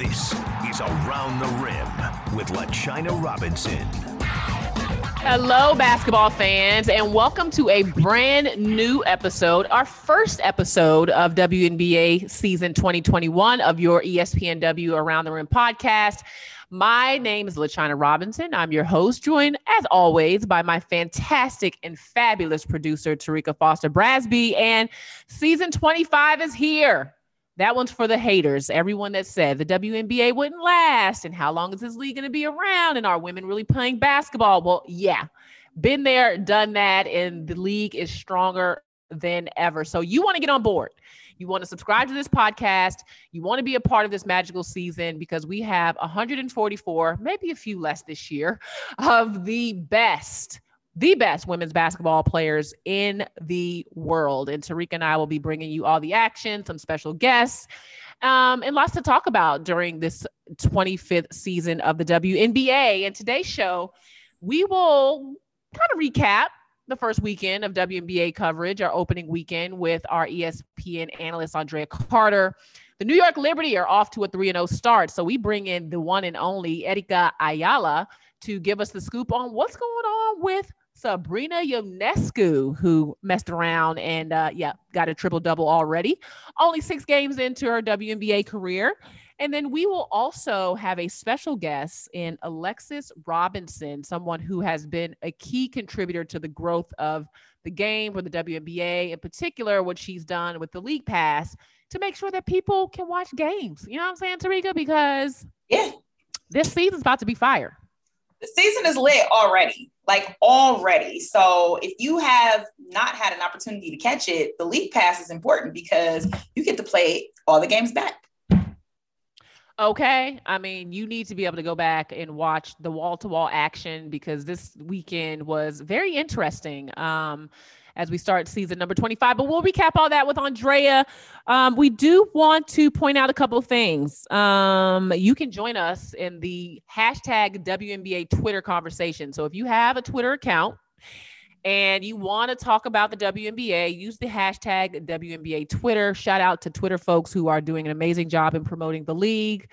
This is Around the Rim with LaChina Robinson. Hello, basketball fans, and welcome to a brand new episode, our first episode of WNBA season 2021 of your ESPNW Around the Rim podcast. My name is LaChina Robinson. I'm your host, joined as always by my fantastic and fabulous producer, Terrika Foster Brasby. And season 25 is here. That one's for the haters. Everyone that said the WNBA wouldn't last and how long is this league going to be around and are women really playing basketball? Well, yeah, been there, done that, and the league is stronger than ever. So you want to get on board. You want to subscribe to this podcast. You want to be a part of this magical season because we have 144, maybe a few less this year, of the best the best women's basketball players in the world. And Terrika and I will be bringing you all the action, some special guests, um, and lots to talk about during this 25th season of the WNBA. And today's show, we will kind of recap the first weekend of WNBA coverage, our opening weekend with our ESPN analyst, Andraya Carter. The New York Liberty are off to a 3 0 start. So we bring in the one and only Erica Ayala to give us the scoop on what's going on with Sabrina Ionescu, who messed around and uh, yeah, got a triple double already. Only six games into her WNBA career. And then we will also have a special guest in Alexis Robinson, someone who has been a key contributor to the growth of the game for the WNBA, in particular, what she's done with the League Pass to make sure that people can watch games. You know what I'm saying, Terrika? Because yeah, this season's about to be fire. The season is lit already like already. So if you have not had an opportunity to catch it, the league pass is important because you get to play all the games back. Okay. I mean, you need to be able to go back and watch the wall to wall action because this weekend was very interesting. Um, as we start season number 25. But we'll recap all that with Andraya. Um, we do want to point out a couple of things. Um, you can join us in the hashtag WNBA Twitter conversation. So if you have a Twitter account, and you want to talk about the WNBA, use the hashtag WNBA Twitter. Shout out to Twitter folks who are doing an amazing job in promoting the league.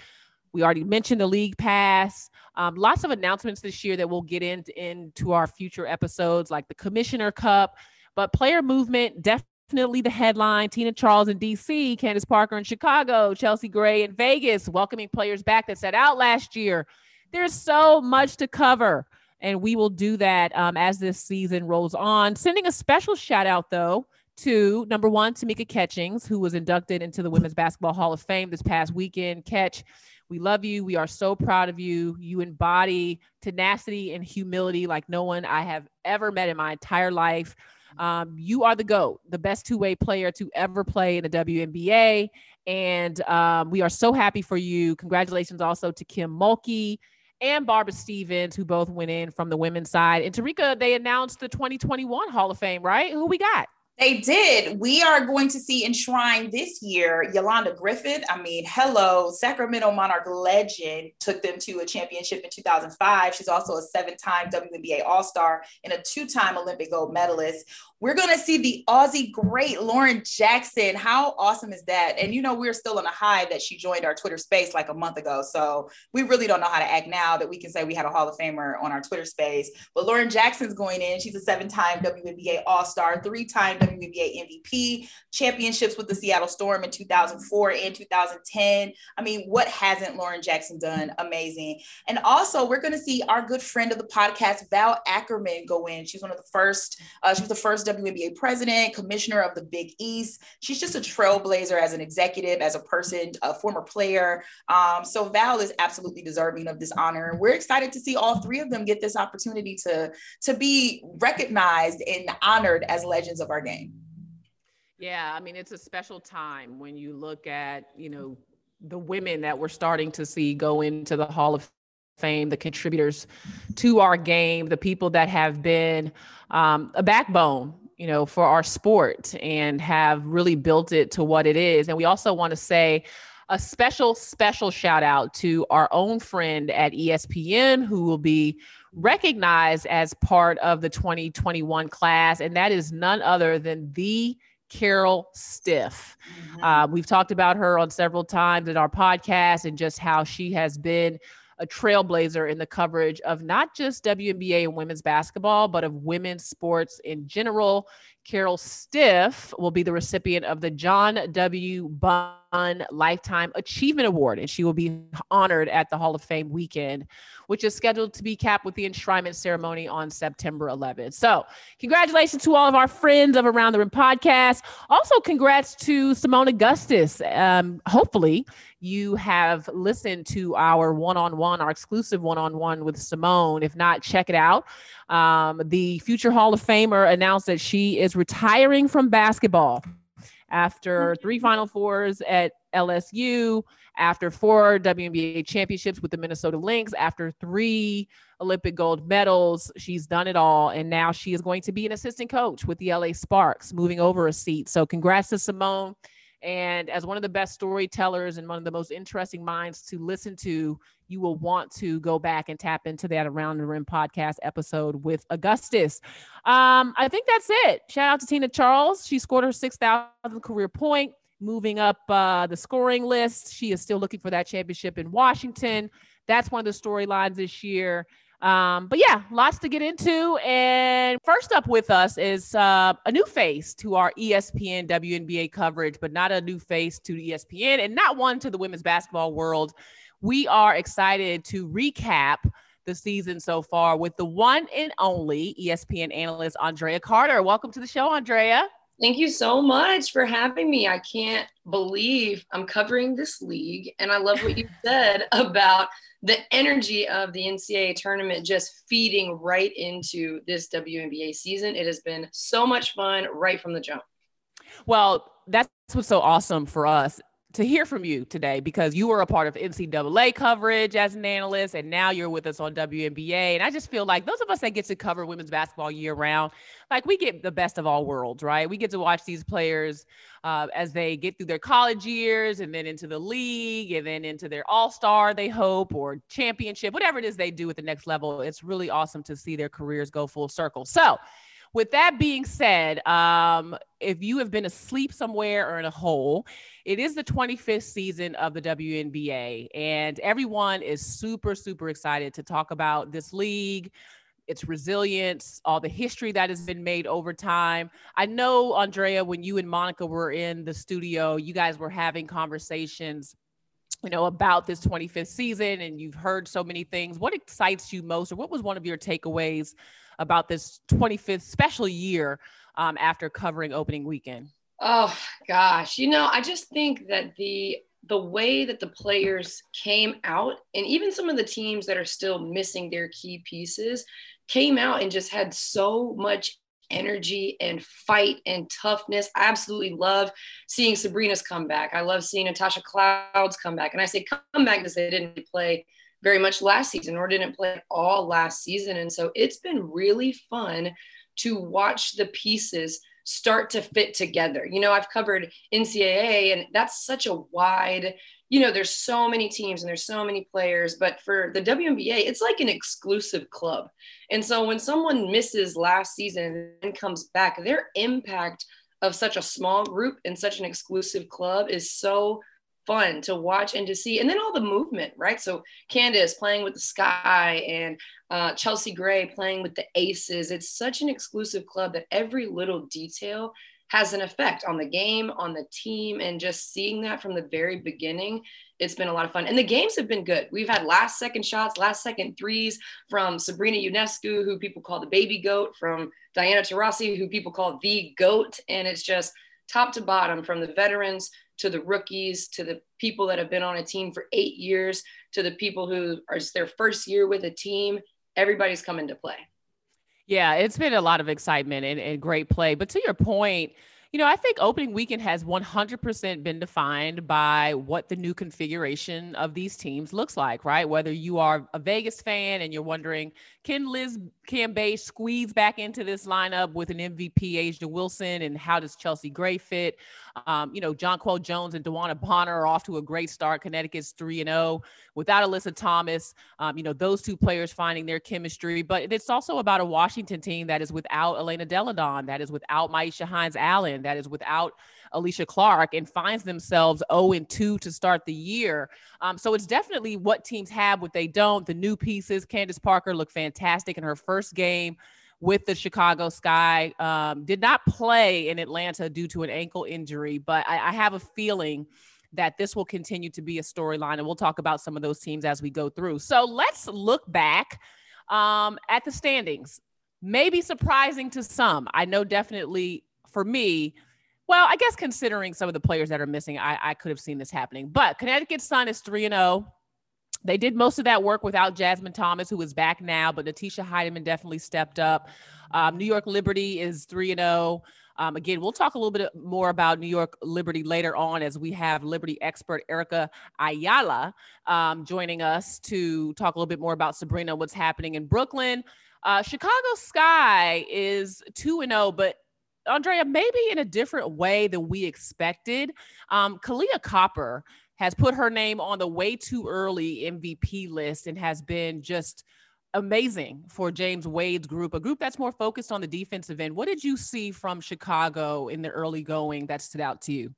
We already mentioned the league pass. Um, lots of announcements this year that we'll get into, into our future episodes, like the Commissioner Cup. But player movement, definitely the headline. Tina Charles in DC, Candace Parker in Chicago, Chelsea Gray in Vegas, welcoming players back that set out last year. There's so much to cover. And we will do that um, as this season rolls on. Sending a special shout out, though, to number one, Tamika Catchings, who was inducted into the Women's Basketball Hall of Fame this past weekend. Catch, we love you. We are so proud of you. You embody tenacity and humility like no one I have ever met in my entire life. Um, you are the GOAT, the best two way player to ever play in the WNBA. And um, we are so happy for you. Congratulations also to Kim Mulkey and Barbara Stevens, who both went in from the women's side. And Terrika, they announced the 2021 Hall of Fame, right? Who we got? They did. We are going to see enshrined this year Yolanda Griffith. I mean, hello, Sacramento Monarch legend took them to a championship in 2005. She's also a seven time WNBA All Star and a two time Olympic gold medalist. We're going to see the Aussie great Lauren Jackson. How awesome is that? And you know, we're still on a high that she joined our Twitter space like a month ago. So we really don't know how to act now that we can say we had a Hall of Famer on our Twitter space. But Lauren Jackson's going in. She's a seven time WNBA All Star, three time WNBA MVP, championships with the Seattle Storm in 2004 and 2010. I mean, what hasn't Lauren Jackson done? Amazing. And also, we're going to see our good friend of the podcast, Val Ackerman, go in. She's one of the first, uh, she was the first WNBA president, commissioner of the Big East. She's just a trailblazer as an executive, as a person, a former player. Um, so Val is absolutely deserving of this honor. And we're excited to see all three of them get this opportunity to, to be recognized and honored as legends of our game. Yeah, I mean, it's a special time when you look at, you know, the women that we're starting to see go into the Hall of Fame, the contributors to our game, the people that have been um, a backbone, you know, for our sport and have really built it to what it is. And we also want to say a special, special shout out to our own friend at ESPN who will be recognized as part of the 2021 class. And that is none other than the Carol Stiff. Mm-hmm. Uh, we've talked about her on several times in our podcast and just how she has been a trailblazer in the coverage of not just WNBA and women's basketball, but of women's sports in general. Carol Stiff will be the recipient of the John W. Bunn Lifetime Achievement Award, and she will be honored at the Hall of Fame weekend, which is scheduled to be capped with the enshrinement ceremony on September 11th. So, congratulations to all of our friends of Around the Rim podcast. Also, congrats to Seimone Augustus. Um, hopefully, you have listened to our one on one, our exclusive one on one with Seimone. If not, check it out. Um, the future Hall of Famer announced that she is retiring from basketball after three Final Fours at LSU, after four WNBA championships with the Minnesota Lynx, after three Olympic gold medals. She's done it all. And now she is going to be an assistant coach with the LA Sparks, moving over a seat. So, congrats to Seimone. And as one of the best storytellers and one of the most interesting minds to listen to, you will want to go back and tap into that Around the Rim podcast episode with Augustus. Um, I think that's it. Shout out to Tina Charles. She scored her 6,000 career point, moving up uh, the scoring list. She is still looking for that championship in Washington. That's one of the storylines this year. Um, but yeah, lots to get into. And first up with us is uh, a new face to our ESPN WNBA coverage, but not a new face to ESPN and not one to the women's basketball world. We are excited to recap the season so far with the one and only ESPN analyst, Andraya Carter. Welcome to the show, Andraya. Thank you so much for having me. I can't believe I'm covering this league. And I love what you said about the energy of the NCAA tournament just feeding right into this WNBA season. It has been so much fun right from the jump. Well, that's what's so awesome for us to hear from you today because you were a part of NCAA coverage as an analyst, and now you're with us on WNBA. And I just feel like those of us that get to cover women's basketball year round, like we get the best of all worlds, right? We get to watch these players uh, as they get through their college years and then into the league and then into their all star, they hope, or championship, whatever it is they do at the next level. It's really awesome to see their careers go full circle. So, with that being said, um, if you have been asleep somewhere or in a hole, it is the 25th season of the WNBA, and everyone is super, super excited to talk about this league, its resilience, all the history that has been made over time. I know, Andraya, when you and Monica were in the studio, you guys were having conversations you know about this 25th season and you've heard so many things what excites you most or what was one of your takeaways about this 25th special year um, after covering opening weekend? Oh gosh, you know, I just think that the the way that the players came out and even some of the teams that are still missing their key pieces came out and just had so much energy and fight and toughness. I absolutely love seeing Sabrina's come back. I love seeing Natasha Cloud's come back. And I say come back because they didn't play very much last season or didn't play at all last season. And so it's been really fun to watch the pieces start to fit together. You know, I've covered NCAA and that's such a wide, you know, there's so many teams and there's so many players, but for the WNBA, it's like an exclusive club. And so when someone misses last season and comes back, their impact of such a small group and such an exclusive club is so fun to watch and to see. And then all the movement, right? So Candace playing with the Sky and uh, Chelsea Gray playing with the Aces. It's such an exclusive club that every little detail has an effect on the game, on the team, and just seeing that from the very beginning, it's been a lot of fun. And the games have been good. We've had last second shots, last second threes from Sabrina Ionescu, who people call the baby goat, from Diana Taurasi, who people call the goat. And it's just top to bottom from the veterans to the rookies, to the people that have been on a team for eight years, to the people who are their first year with a team. Everybody's coming to play. Yeah, it's been a lot of excitement and, and great play. But to your point, you know, I think opening weekend has 100% been defined by what the new configuration of these teams looks like, right? Whether you are a Vegas fan and you're wondering, can Liz Cambage squeeze back into this lineup with an MVP, A'ja Wilson, and how does Chelsea Gray fit? Um, you know, Jonquel Jones and DeWanna Bonner are off to a great start. Connecticut's 3 and 0 without Alyssa Thomas. Um, you know, those two players finding their chemistry. But it's also about a Washington team that is without Elena Delle Donne, that is without Myshia Hines Allen that is without Alysha Clark and finds themselves 0 2 to start the year. Um, so it's definitely what teams have, what they don't. The new pieces, Candace Parker looked fantastic in her first game with the Chicago Sky. Um, did not play in Atlanta due to an ankle injury, but I, I have a feeling that this will continue to be a storyline. And we'll talk about some of those teams as we go through. So let's look back um, at the standings. Maybe surprising to some. I know definitely for me, well, I guess considering some of the players that are missing, I, I could have seen this happening. But Connecticut Sun is 3 0. They did most of that work without Jasmine Thomas, who is back now, but Natisha Hiedeman definitely stepped up. Um, New York Liberty is 3 and 0. Um, again, we'll talk a little bit more about New York Liberty later on as we have Liberty expert Erica Ayala um, joining us to talk a little bit more about Sabrina, what's happening in Brooklyn. Uh, Chicago Sky is 2 and 0, but Andraya, maybe in a different way than we expected. Um, Kahleah Copper has put her name on the way too early MVP list and has been just amazing for James Wade's group, a group that's more focused on the defensive end. What did you see from Chicago in the early going that stood out to you?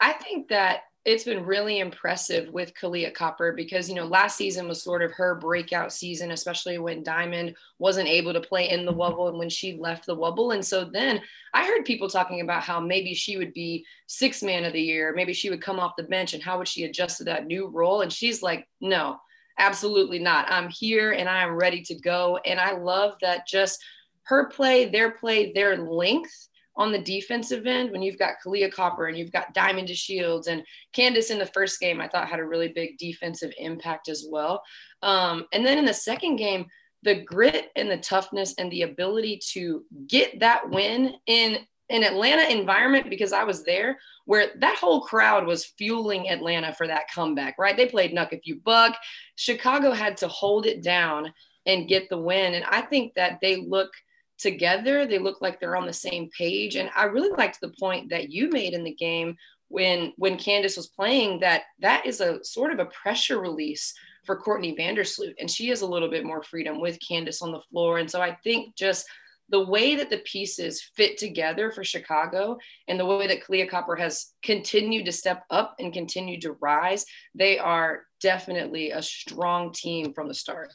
I think that it's been really impressive with Kahleah Copper because, you know, last season was sort of her breakout season, especially when Diamond wasn't able to play in the Wubble and when she left the Wubble. And so then I heard people talking about how maybe she would be six man of the year, maybe she would come off the bench and how would she adjust to that new role. And she's like, no, absolutely not. I'm here and I am ready to go. And I love that just her play, their play, their length on the defensive end when you've got Kahleah Copper and you've got Diamond DeShields and Candace in the first game, I thought had a really big defensive impact as well. Um, and then in the second game, the grit and the toughness and the ability to get that win in an Atlanta environment because I was there where that whole crowd was fueling Atlanta for that comeback, right? They played Knuck If You Buck. Chicago had to hold it down and get the win. And I think that they look – together. They look like they're on the same page. And I really liked the point that you made in the game when when Candace was playing that that is a sort of a pressure release for Courtney Vandersloot. And she has a little bit more freedom with Candace on the floor. And so I think just the way that the pieces fit together for Chicago and the way that Kahleah Copper has continued to step up and continued to rise, they are definitely a strong team from the start.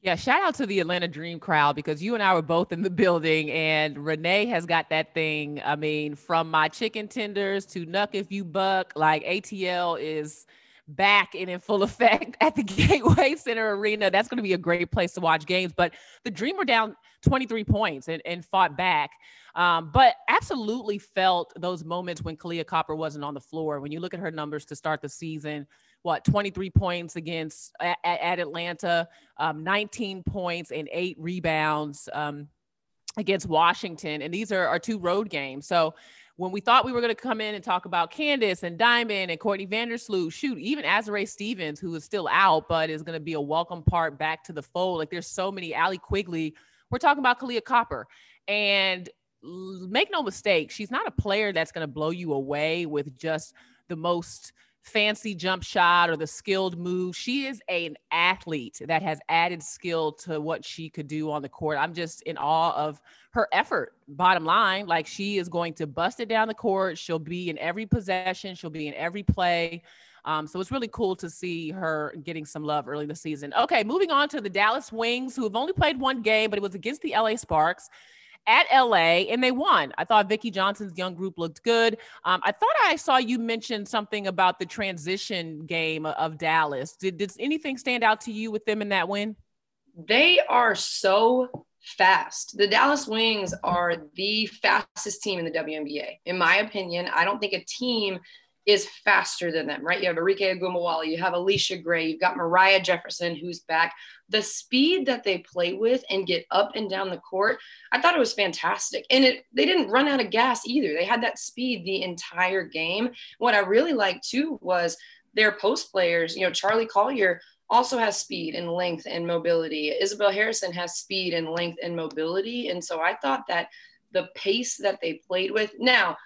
Yeah, shout out to the Atlanta Dream crowd because you and I were both in the building, and Renee has got that thing. I mean, from my chicken tenders to Knuck If You Buck, like ATL is back and in full effect at the Gateway Center Arena. That's going to be a great place to watch games. But the Dream were down 23 points and, and fought back. Um, but absolutely felt those moments when Kahleah Copper wasn't on the floor. When you look at her numbers to start the season, what 23 points against at, at Atlanta, um, 19 points and eight rebounds um, against Washington, and these are our two road games. So when we thought we were going to come in and talk about Candace and Diamond and Courtney Vandersloot, shoot, even Azurá Stevens, who is still out, but is going to be a welcome part back to the fold. Like there's so many. Allie Quigley. We're talking about Kahleah Copper. And make no mistake, she's not a player that's going to blow you away with just the most – fancy jump shot or the skilled move. She is an athlete that has added skill to what she could do on the court. I'm just in awe of her effort. Bottom line, like she is going to bust it down the court. She'll be in every possession, she'll be in every play. Um, so it's really cool to see her getting some love early in the season. Okay, moving on to the Dallas Wings, who have only played one game, but it was against the LA Sparks at LA and they won. I thought Vickie Johnson's young group looked good. Um, I thought I saw you mention something about the transition game of Dallas. Did, did anything stand out to you with them in that win? They are so fast. The Dallas Wings are the fastest team in the WNBA. In my opinion, I don't think a team is faster than them, right? You have Arike Ogunbowale, you have Allisha Gray, you've got Moriah Jefferson who's back. The speed that they play with and get up and down the court, I thought it was fantastic. And it they didn't run out of gas either. They had that speed the entire game. What I really liked too was their post players, you know, Charli Collier also has speed and length and mobility. Isabel Harrison has speed and length and mobility. And so I thought that the pace that they played with now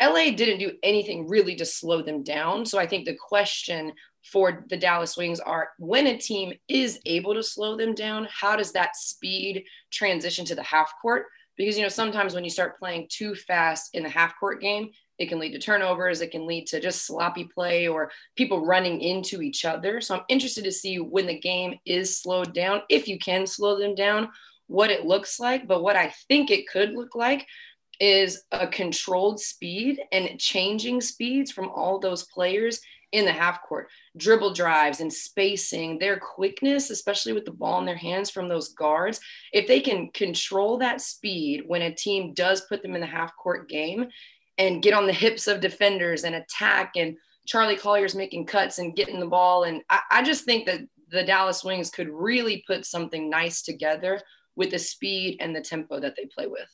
LA didn't do anything really to slow them down. So I think the question for the Dallas Wings are when a team is able to slow them down, how does that speed transition to the half court? because you know sometimes when you start playing too fast in the half court game it can lead to turnovers it can lead to just sloppy play or people running into each other so i'm interested to see when the game is slowed down if you can slow them down what it looks like but what i think it could look like is a controlled speed and changing speeds from all those players in the half court. Dribble drives and spacing their quickness especially with the ball in their hands from those guards. If they can control that speed when a team does put them in the half court game and get on the hips of defenders and attack and Charli collier's making cuts and getting the ball. And I, I just think that the dallas wings could really put something nice together with the speed and the tempo that they play with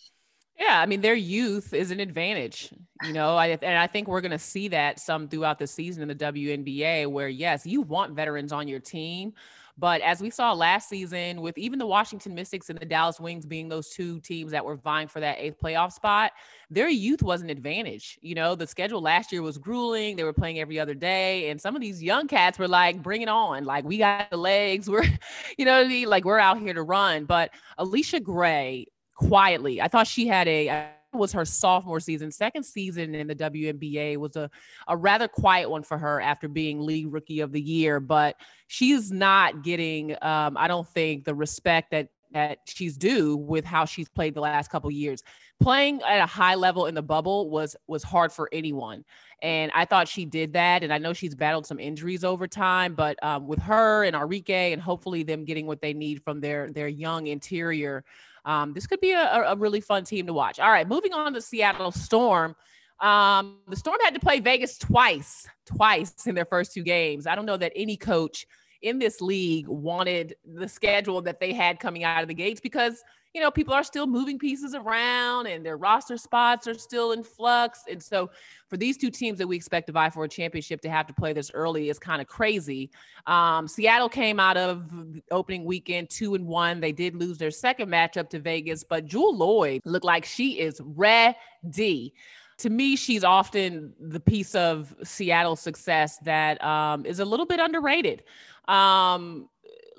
yeah, I mean their youth is an advantage, you know, I, and I think we're going to see that some throughout the season in the WNBA, where yes, you want veterans on your team, but as we saw last season, with even the Washington Mystics and the Dallas Wings being those two teams that were vying for that eighth playoff spot, their youth was an advantage. You know, the schedule last year was grueling. They were playing every other day. And some of these young cats were like, bring it on. Like, we got the legs. We're, you know I mean? Like, we're out here to run. But Allisha Gray, quietly. I thought she had a was her sophomore season. Second season in the WNBA was a, a rather quiet one for her after being league rookie of the year, but she's not getting, um, I don't think, the respect that that she's due with how she's played the last couple years. Playing at a high level in the bubble was was hard for anyone, and I thought she did that. And I know she's battled some injuries over time, but um, with her and Arike, and hopefully them getting what they need from their their young interior, um, this could be a, a, really fun team to watch. All right, moving on to Seattle Storm. Um, the Storm had to play Vegas twice, twice in their first two games. I don't know that any coach in this league wanted the schedule that they had coming out of the gates because you know, people are still moving pieces around and their roster spots are still in flux. And so for these two teams that we expect to vie for a championship to have to play this early is kind of crazy. Um, Seattle came out of opening weekend two and one. They did lose their second matchup to Vegas, but Jewell Loyd looked like she is ready to me, she's often the piece of Seattle success that um, is a little bit underrated. Um,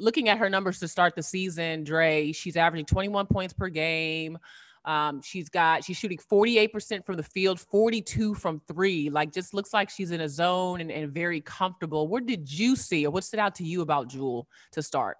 looking at her numbers to start the season, Dre, she's averaging 21 points per game. Um, she's got she's shooting 48% from the field, 42 from three. Like just looks like she's in a zone and, and very comfortable. What did you see or what stood out to you about Jewell to start?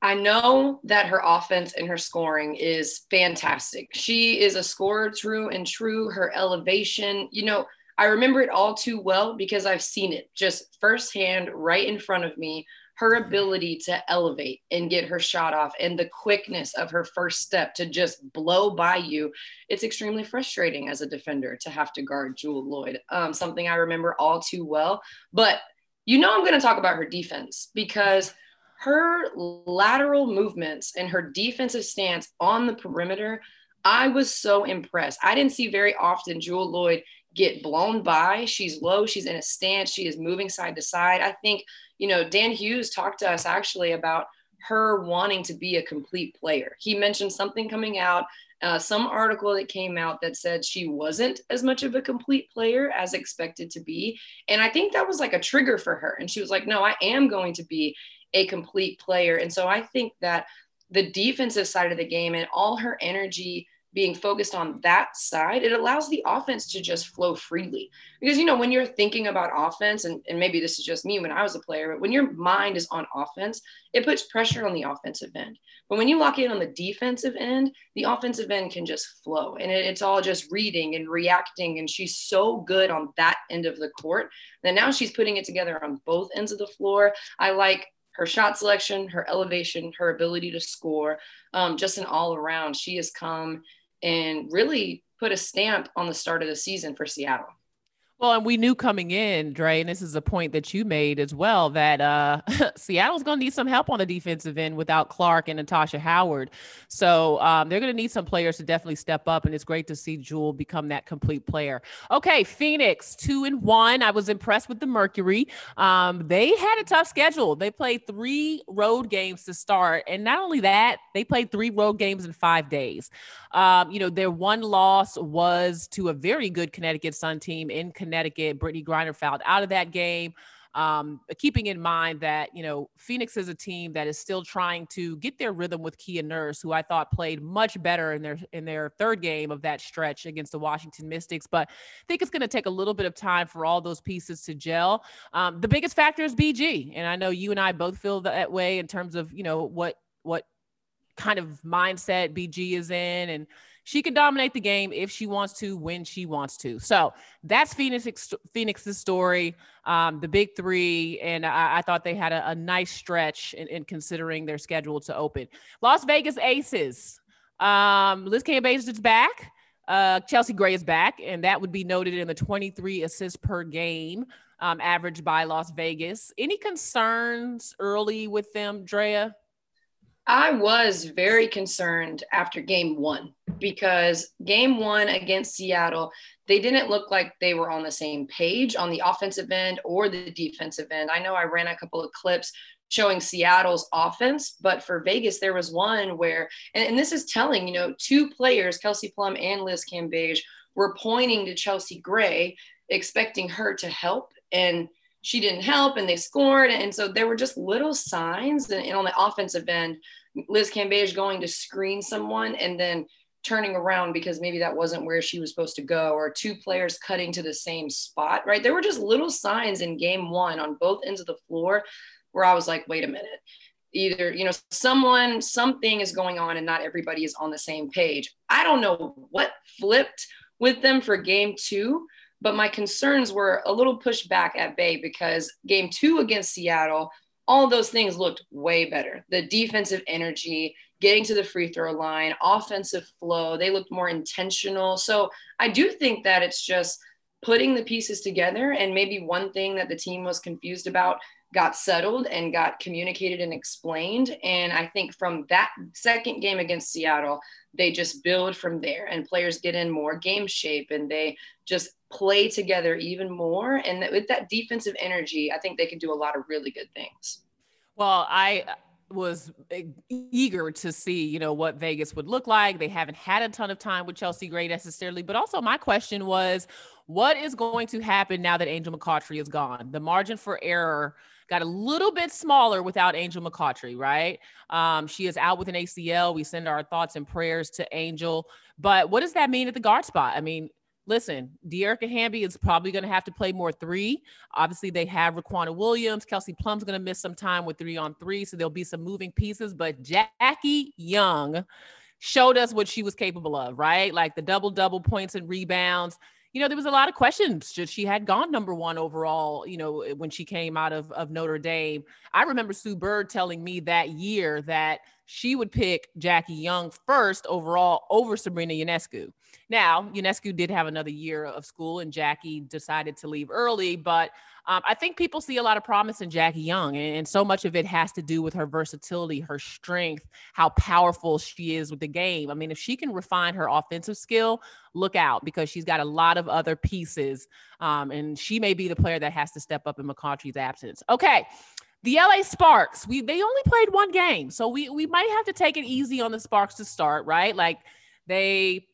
I know that her offense and her scoring is fantastic. She is a scorer true and true. Her elevation, you know, I remember it all too well because I've seen it just firsthand right in front of me her ability to elevate and get her shot off and the quickness of her first step to just blow by you it's extremely frustrating as a defender to have to guard Jewell Loyd. um, something i remember all too well but you know i'm going to talk about her defense because her lateral movements and her defensive stance on the perimeter i was so impressed i didn't see very often Jewell loyd get blown by she's low she's in a stance she is moving side to side i think you know, Dan Hughes talked to us actually about her wanting to be a complete player. He mentioned something coming out, uh, some article that came out that said she wasn't as much of a complete player as expected to be. And I think that was like a trigger for her. And she was like, no, I am going to be a complete player. And so I think that the defensive side of the game and all her energy being focused on that side, it allows the offense to just flow freely. Because, you know, when you're thinking about offense, and, and maybe this is just me when I was a player, but when your mind is on offense, it puts pressure on the offensive end. But when you lock in on the defensive end, the offensive end can just flow and it, it's all just reading and reacting. And she's so good on that end of the court that now she's putting it together on both ends of the floor. I like her shot selection, her elevation, her ability to score, um, just an all around. She has come and really put a stamp on the start of the season for Seattle. Well, and we knew coming in, Dre, and this is a point that you made as well, that uh, Seattle's going to need some help on the defensive end without Clark and Natasha Howard. So um, they're going to need some players to definitely step up, and it's great to see Jewell become that complete player. Okay, Phoenix, two and one. I was impressed with the Mercury. Um, they had a tough schedule. They played three road games to start, and not only that, they played three road games in five days. Um, you know, their one loss was to a very good Connecticut Sun team in Connecticut. Brittney Griner fouled out of that game. Um, keeping in mind that, you know, Phoenix is a team that is still trying to get their rhythm with Kia Nurse, who I thought played much better in their in their third game of that stretch against the Washington Mystics. But I think it's going to take a little bit of time for all those pieces to gel. Um, the biggest factor is BG. And I know you and I both feel that way in terms of, you know, what what kind of mindset BG is in and she can dominate the game if she wants to when she wants to. So that's phoenix phoenix's story. Um, the big three and i, I thought they had a, a nice stretch in, in, considering their schedule to open. Las vegas aces. Um, liz cambage is back. Uh, chelsea gray is back and that would be noted in the 23 assists per game um, averaged by las vegas. Any concerns early with them drea I was very concerned after game one because game one against Seattle, they didn't look like they were on the same page on the offensive end or the defensive end. I know I ran a couple of clips showing Seattle's offense, but for Vegas, there was one where, and, and this is telling, you know, two players, Kelsey Plum and Liz Cambage, were pointing to Chelsea Gray, expecting her to help. And she didn't help and they scored. And so there were just little signs. And, and on the offensive end, Liz Cambage going to screen someone and then turning around because maybe that wasn't where she was supposed to go, or two players cutting to the same spot, right? There were just little signs in game one on both ends of the floor where I was like, wait a minute. Either, you know, someone, something is going on and not everybody is on the same page. I don't know what flipped with them for game two, but my concerns were a little pushed back at bay because game two against Seattle, all those things looked way better. The defensive energy, getting to the free throw line, offensive flow, they looked more intentional. So I do think that it's just putting the pieces together. And maybe one thing that the team was confused about got settled and got communicated and explained. And I think from that second game against Seattle, they just build from there and players get in more game shape and they just play together even more. And with that defensive energy, I think they can do a lot of really good things. Well, I was eager to see, you know, what Vegas would look like. They haven't had a ton of time with Chelsea Gray necessarily, but also my question was, what is going to happen now that Angel McCoughtry is gone? The margin for error got a little bit smaller without Angel McCoughtry, right? Um, she is out with an ACL. We send our thoughts and prayers to Angel. But what does that mean at the guard spot? I mean, listen, Dearica Hamby is probably going to have to play more three. Obviously, they have Riquna Williams. Kelsey Plum's going to miss some time with three on three, so there'll be some moving pieces. But Jackie Young showed us what she was capable of, right? Like the double double points and rebounds you know, there was a lot of questions. She had gone number one overall, you know, eh, when she came out of, of Notre Dame. I remember Sue Bird telling me that year that she would pick Jackie Young first overall over Sabrina Ionescu. Now, Ionescu did have another year of school and Jackie decided to leave early, but um, I think people see a lot of promise in Jackie Young, and, and, so much of it has to do with her versatility, her strength, how powerful she is with the game. I mean, if she can refine her offensive skill, look out because she's got a lot of other pieces, um, and she may be the player that has to step up in McCoughtry's absence. Okay. The LA Sparks, we they only played one game, so we we might have to take it easy on the Sparks to start, right? Like they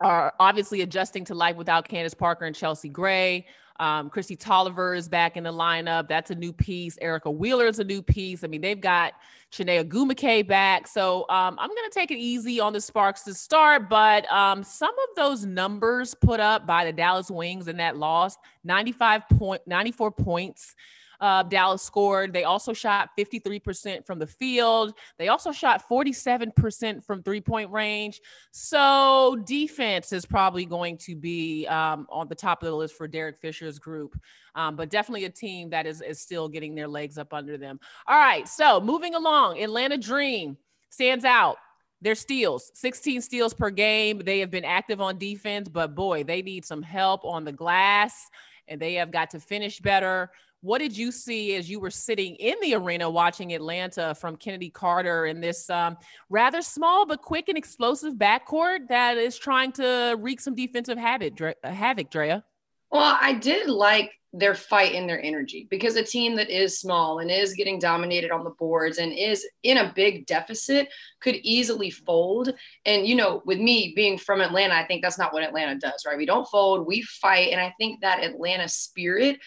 are obviously adjusting to life without Candace Parker and Chelsea Gray. Um, Kristi Toliver is back in the lineup. That's a new piece. Erica Wheeler is a new piece. I mean, they've got Chiney Ogwumike back. So um, I'm going to take it easy on the Sparks to start. But um, some of those numbers put up by the Dallas Wings in that loss 95 point, 94 points uh, Dallas scored. They also shot 53% from the field. They also shot 47% from three point range. So defense is probably going to be um, on the top of the list for Derek Fisher's group. Um, but definitely a team that is, is still getting their legs up under them. All right. So moving along, Atlanta Dream stands out their steals 16 steals per game they have been active on defense but boy they need some help on the glass and they have got to finish better what did you see as you were sitting in the arena watching Atlanta from Chennedy Carter in this um, rather small but quick and explosive backcourt that is trying to wreak some defensive habit, havoc, Drea? Well, I did like their fight and their energy because a team that is small and is getting dominated on the boards and is in a big deficit could easily fold. And, you know, with me being from Atlanta, I think that's not what Atlanta does, right? We don't fold, we fight. And I think that Atlanta spirit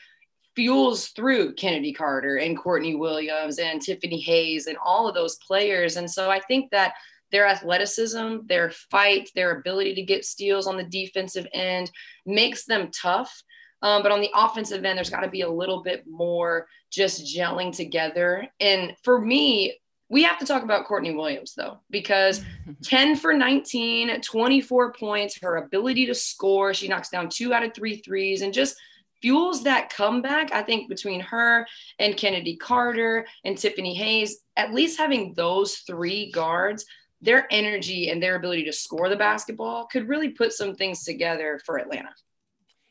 fuels through Chennedy Carter and Courtney Williams and Tiffany Hayes and all of those players. And so I think that their athleticism, their fight, their ability to get steals on the defensive end makes them tough. Um, but on the offensive end, there's got to be a little bit more just gelling together. And for me, we have to talk about Courtney Williams, though, because 10 for 19, 24 points, her ability to score. She knocks down two out of three threes and just fuels that comeback. I think between her and Chennedy Carter and Tiffany Hayes, at least having those three guards, their energy and their ability to score the basketball could really put some things together for Atlanta.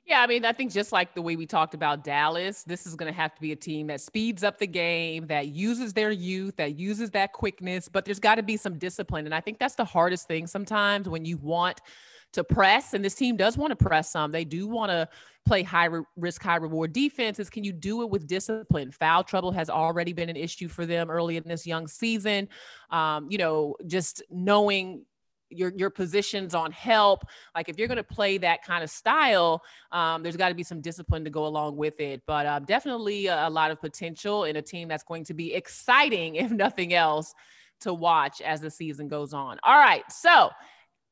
Yeah, I mean, I think just like the way we talked about Dallas, this is going to have to be a team that speeds up the game, that uses their youth, that uses that quickness, but there's got to be some discipline. And I think that's the hardest thing sometimes when you want to press, and this team does want to press some. They do want to play high re- risk, high reward defenses. Can you do it with discipline? Foul trouble has already been an issue for them early in this young season. Um, you know, just knowing your your positions on help. Like if you're going to play that kind of style, um, there's got to be some discipline to go along with it. But um, definitely a, a, lot of potential in a team that's going to be exciting, if nothing else, to watch as the season goes on. All right, so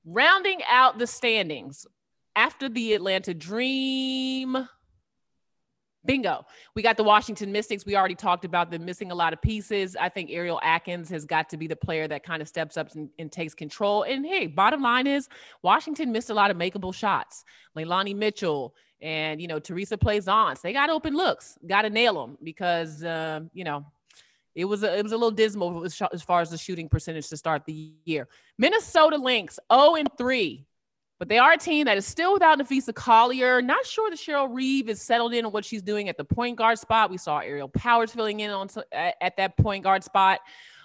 rounding out the standings after the Atlanta Dream Bingo. We got the Washington Mystics. We already talked about them missing a lot of pieces. I think Ariel Atkins has got to be the player that kind of steps up and, and, takes control. And hey, bottom line is Washington missed a lot of makeable shots. Leilani Mitchell and, you know, Theresa Plaisance, they got open looks, got to nail them because, uh, you know, it was a, it was a little dismal as far as the shooting percentage to start the year. Minnesota Lynx 0 and 3 but they are a team that is still without Napheesa Collier. Not sure that Cheryl Reeve is settled in on what she's doing at the point guard spot. We saw Aerial Powers filling in on at, at that point guard spot.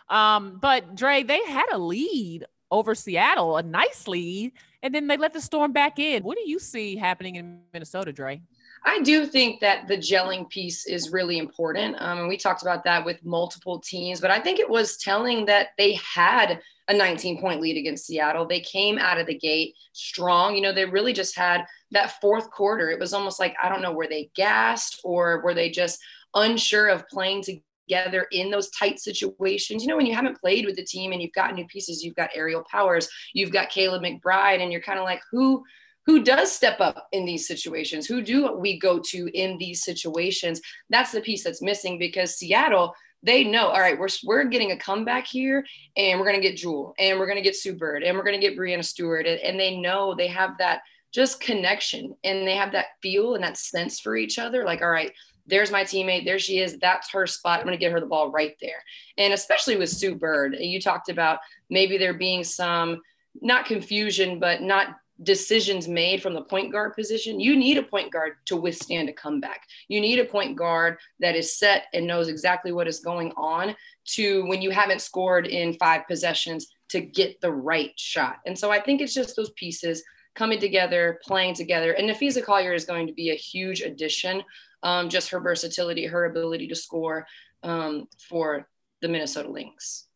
Um, but Dre, they had a lead over Seattle, a nice lead, and then they let the storm back in. What do you see happening in Minnesota, Dre? I do think that the gelling piece is really important. Um, and we talked about that with multiple teams, but I think it was telling that they had a 19 point lead against Seattle. They came out of the gate strong. You know, they really just had that fourth quarter. It was almost like, I don't know, were they gassed or were they just unsure of playing together in those tight situations? You know, when you haven't played with the team and you've got new pieces, you've got Aerial Powers, you've got Kayla McBride, and you're kind of like, who? Who does step up in these situations? Who do we go to in these situations? That's the piece that's missing because Seattle, they know, all right, we're, we're getting a comeback here and we're going to get Jewell and we're going to get Sue Bird and we're going to get Breanna Stewart. And, and they know they have that just connection and they have that feel and that sense for each other. Like, all right, there's my teammate. There she is. That's her spot. I'm going to get her the ball right there. And especially with Sue Bird, you talked about maybe there being some, not confusion, but not decisions made from the point guard position, you need a point guard to withstand a comeback. You need a point guard that is set and knows exactly what is going on to when you haven't scored in five possessions to get the right shot. And so I think it's just those pieces coming together, playing together. And Napheesa Collier is going to be a huge addition. Um, just her versatility, her ability to score um, for the Minnesota Lynx.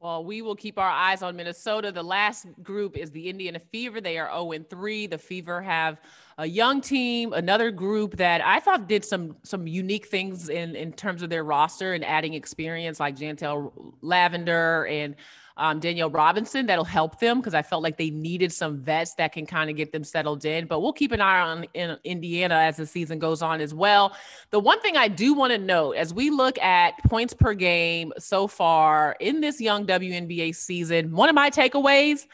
Well, we will keep our eyes on Minnesota. The last group is the Indiana Fever. They are 0 3. The Fever have a young team, another group that I thought did some some unique things in in terms of their roster and adding experience, like Jantel Lavender and um, Danielle Robinson that'll help them because I felt like they needed some vets that can kind of get them settled in. But we'll keep an eye on in Indiana as the season goes on as well. The one thing I do want to note as we look at points per game so far in this young WNBA season, one of my takeaways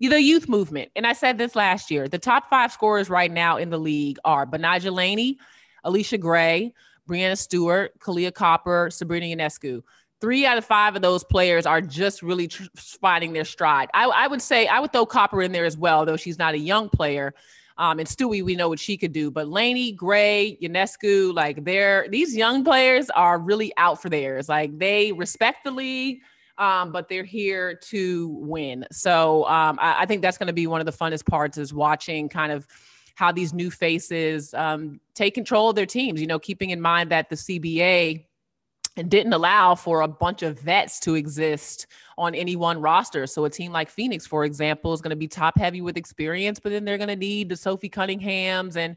the youth movement. And I said this last year. The top five scorers right now in the league are Betnijah Laney, Allisha Gray, Breanna Stewart, Kahleah Copper, Sabrina Ionescu three out of five of those players are just really tr- finding their stride. I, I, would say I would throw Copper in there as well, though she's not a young player. Um, and Stewie, we know what she could do, but Laney, Gray, Ionescu, like they're these young players are really out for theirs. Like they respect the league, um, but they're here to win. So um, I, I, think that's going to be one of the funnest parts is watching kind of how these new faces um, take control of their teams. You know, keeping in mind that the CBA didn't allow for a bunch of vets to exist on any one roster. So a team like Phoenix, for example, is going to be top heavy with experience, but then they're going to need the Sophie Cunninghams and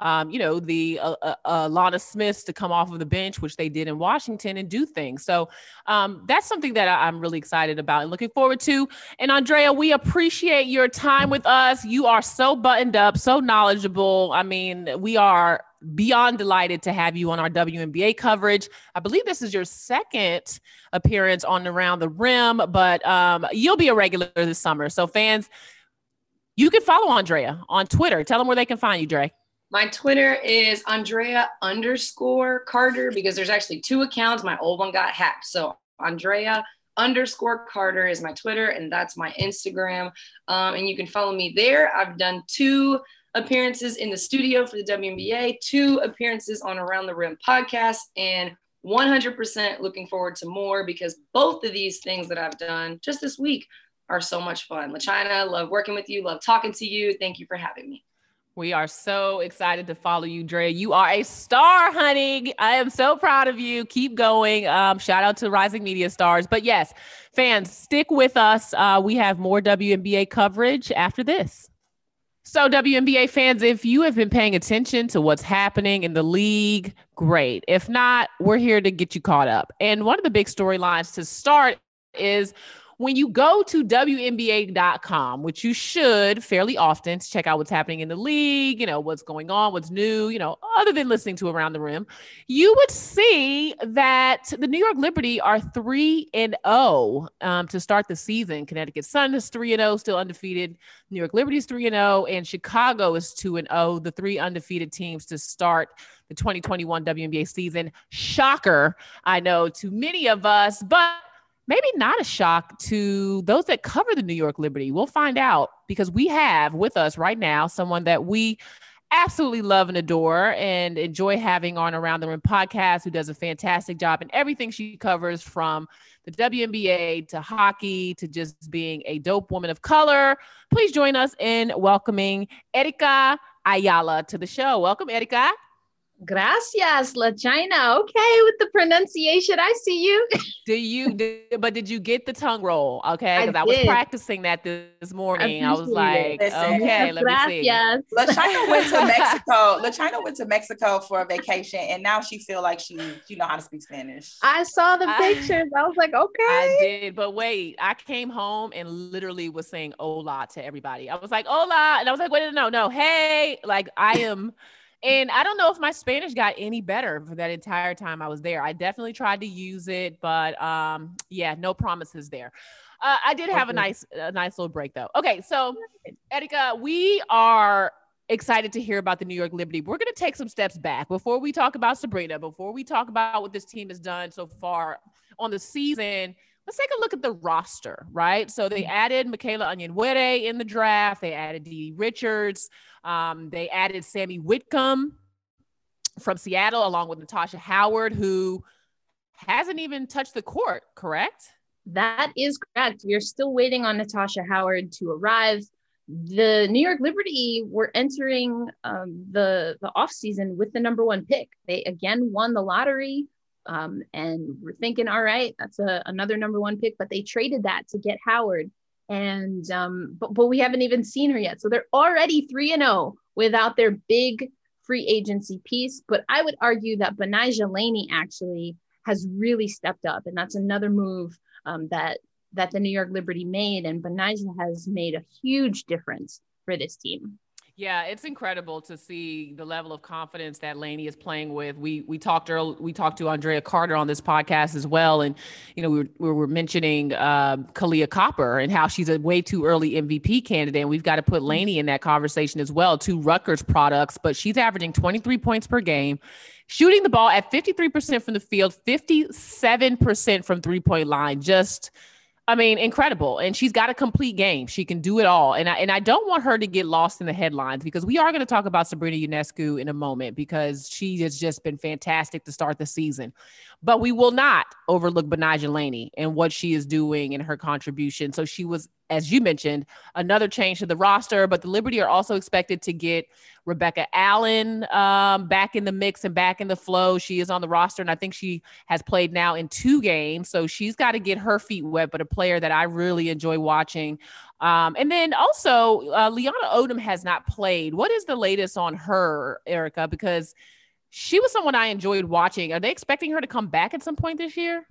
um, you know, the uh, uh, uh, Lana Smiths to come off of the bench, which they did in Washington, and do things. So um, that's something that I, I'm really excited about and looking forward to. And Andraya, we appreciate your time with us. You are so buttoned up, so knowledgeable. I mean, we are beyond delighted to have you on our WNBA coverage. I believe this is your second appearance on Around the Rim, but um, you'll be a regular this summer. So, fans, you can follow Andraya on Twitter. Tell them where they can find you, Dre. My Twitter is Andraya underscore Carter because there's actually two accounts. My old one got hacked. So, Andraya underscore Carter is my Twitter, and that's my Instagram. Um, and you can follow me there. I've done two appearances in the studio for the WNBA, two appearances on Around the Rim podcast, and 100% looking forward to more because both of these things that I've done just this week are so much fun. LaChina, love working with you, love talking to you. Thank you for having me. We are so excited to follow you, Dre. You are a star, honey. I am so proud of you. Keep going. Um, shout out to Rising Media Stars. But yes, fans, stick with us. Uh, we have more WNBA coverage after this. So, WNBA fans, if you have been paying attention to what's happening in the league, great. If not, we're here to get you caught up. And one of the big storylines to start is when you go to WNBA.com, which you should fairly often to check out what's happening in the league, you know, what's going on, what's new, you know, other than listening to Around the Rim, you would see that the New York Liberty are 3 and 0 um, to start the season. Connecticut Sun is 3 and 0, still undefeated. New York Liberty is 3 and 0, and Chicago is 2 and 0, the three undefeated teams to start the 2021 WNBA season. Shocker, I know, to many of us, but maybe not a shock to those that cover the New York Liberty. We'll find out because we have with us right now someone that we absolutely love and adore and enjoy having on Around the Rim podcast who does a fantastic job in everything she covers from the WNBA to hockey to just being a dope woman of color. Please join us in welcoming Erica Ayala to the show. Welcome, Erica. Gracias, LaChina. Okay, with the pronunciation, I see you. do you? Did, but did you get the tongue roll? Okay, because I, I, was practicing that this morning. I, I was like, okay, let Gracias. me see. LaChina went to Mexico. LaChina went to Mexico for a vacation, and now she feel like she she know how to speak Spanish. I saw the pictures. I, I was like, okay. I did, but wait, I came home and literally was saying "hola" to everybody. I was like, "Hola," and I was like, "Wait, no, no, hey!" Like I am. And I don't know if my Spanish got any better for that entire time I was there. I definitely tried to use it, but um, yeah, no promises there. Uh, I did have okay. a nice, a nice little break though. Okay, so Erica, we are excited to hear about the New York Liberty. We're going to take some steps back before we talk about Sabrina, before we talk about what this team has done so far on the season let's take a look at the roster, right? So they mm-hmm. added Michaela Onyenwere in the draft. They added Dee Richards. Um, they added Sammy Whitcomb from Seattle, along with Natasha Howard, who hasn't even touched the court, correct? That is correct. We are still waiting on Natasha Howard to arrive. The New York Liberty were entering um, the the off season with the number one pick. They again won the lottery. Um, and we're thinking, all right, that's a, another number one pick, but they traded that to get Howard. And um, but, but we haven't even seen her yet. So they're already 3 and 0 without their big free agency piece. But I would argue that Betnijah Laney actually has really stepped up. And that's another move um, that that the New York Liberty made. And Betnijah has made a huge difference for this team. Yeah, it's incredible to see the level of confidence that Laney is playing with. We we talked early, we talked to Andraya Carter on this podcast as well, and you know we were, we were mentioning uh, Kahleah Copper and how she's a way too early MVP candidate. And we've got to put Laney in that conversation as well. Two Rutgers products, but she's averaging 23 points per game, shooting the ball at 53% from the field, 57% from three point line. Just I mean, incredible. And she's got a complete game. She can do it all. And I and I don't want her to get lost in the headlines because we are going to talk about Sabrina Ionescu in a moment because she has just been fantastic to start the season. But we will not overlook Betnijah Laney and what she is doing and her contribution. So she was as you mentioned, another change to the roster. But the Liberty are also expected to get Rebecca Allen um, back in the mix and back in the flow. She is on the roster, and I think she has played now in two games. So she's got to get her feet wet. But a player that I really enjoy watching Um, and then also, uh, Leaonna Odom has not played. What is the latest on her, Erica? Because she was someone I enjoyed watching. Are they expecting her to come back at some point this year?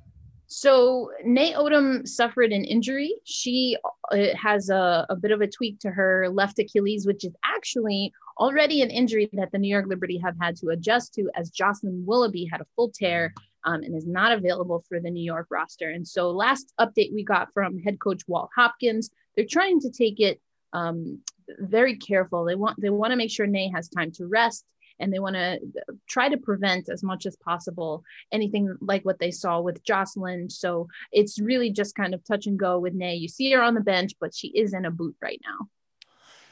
So Nay Odom suffered an injury. She uh, has a, a bit of a tweak to her left Achilles, which is actually already an injury that the New York Liberty have had to adjust to as Jocelyn Willoughby had a full tear um, and is not available for the New York roster. And so last update we got from head coach Walt Hopkins, they're trying to take it um, very careful. They want they want to make sure Nay has time to rest and they want to uh, try to prevent as much as possible anything like what they saw with Jocelyn. So it's really just kind of touch and go with Nay. You see her on the bench, but she is in a boot right now.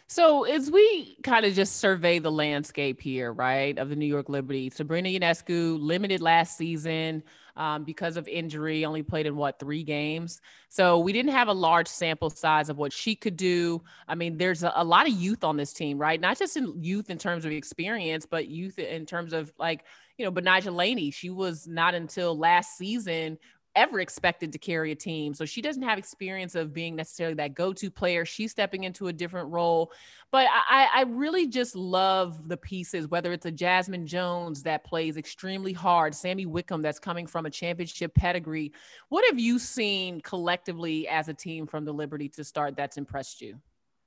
So as we kind of just survey the landscape here, right, of the New York Liberty, Sabrina Ionescu limited last season um, because of injury, only played in what three games. So we didn't have a large sample size of what she could do. I mean, there's a, a lot of youth on this team, right? Not just in youth in terms of experience, but youth in terms of like you know, Betnijah Laney, she was not until last season ever expected to carry a team. So she doesn't have experience of being necessarily that go-to player. She's stepping into a different role. But I, I really just love the pieces, whether it's a Jasmine Jones that plays extremely hard, Sammy Whitcomb that's coming from a championship pedigree. What have you seen collectively as a team from the Liberty to start that's impressed you?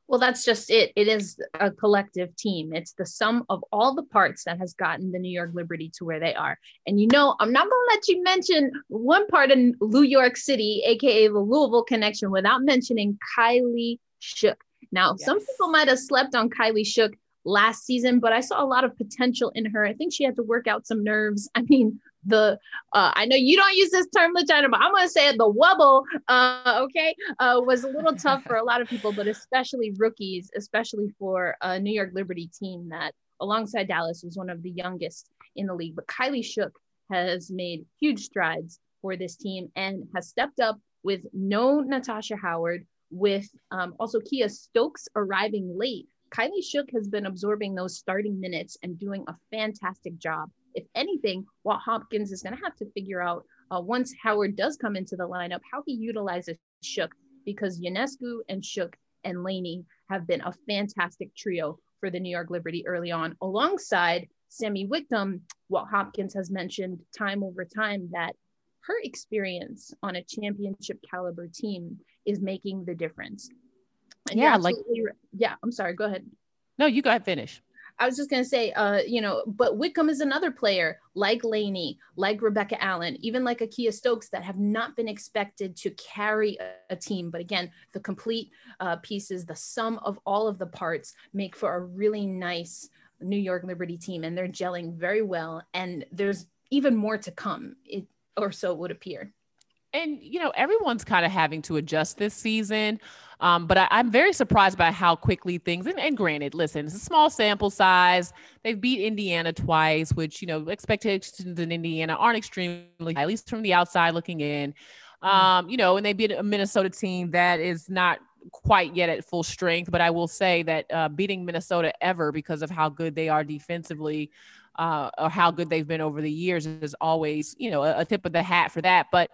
Well, that's just it. It is a collective team. It's the sum of all the parts that has gotten the New York Liberty to where they are. And you know, I'm not going to let you mention one part of New York City, aka the Louisville connection, without mentioning Kylie Shook. Now, yes. some people might have slept on Kylie Shook last season, but I saw a lot of potential in her. I think she had to work out some nerves. I mean, the uh, I know you don't use this term, LaChina, but I'm gonna say it, the wubble, uh, okay, uh, was a little tough for a lot of people, but especially rookies, especially for a New York Liberty team that, alongside Dallas, was one of the youngest in the league. But Kylie Shook has made huge strides for this team and has stepped up with no Natasha Howard, with um, also Kiah Stokes arriving late. Kylie Shook has been absorbing those starting minutes and doing a fantastic job if anything, Walt Hopkins is going to have to figure out uh, once Howard does come into the lineup how he utilizes Shook because Ionescu and Shook and Laney have been a fantastic trio for the New York Liberty early on, alongside Sammy Whitcomb. Walt Hopkins has mentioned time over time that her experience on a championship caliber team is making the difference. And yeah, like yeah, I'm sorry, go ahead. No, you go ahead, finish. I was just going to say, uh, you know, but Whitcomb is another player like Laney, like Rebecca Allen, even like a Kiah Stokes that have not been expected to carry a, a team. But again, the complete uh, pieces, the sum of all of the parts make for a really nice New York Liberty team. And they're gelling very well. And there's even more to come, it, or so it would appear. And, you know, everyone's kind of having to adjust this season. Um, but I, am very surprised by how quickly things, and, and, granted, listen, it's a small sample size. They've beat Indiana twice, which, you know, expectations in Indiana aren't extremely high, at least from the outside looking in. Mm-hmm. Um, you know, and they beat a Minnesota team that is not quite yet at full strength. But I will say that uh, beating Minnesota ever because of how good they are defensively uh, or how good they've been over the years is always, you know, a, a tip of the hat for that. But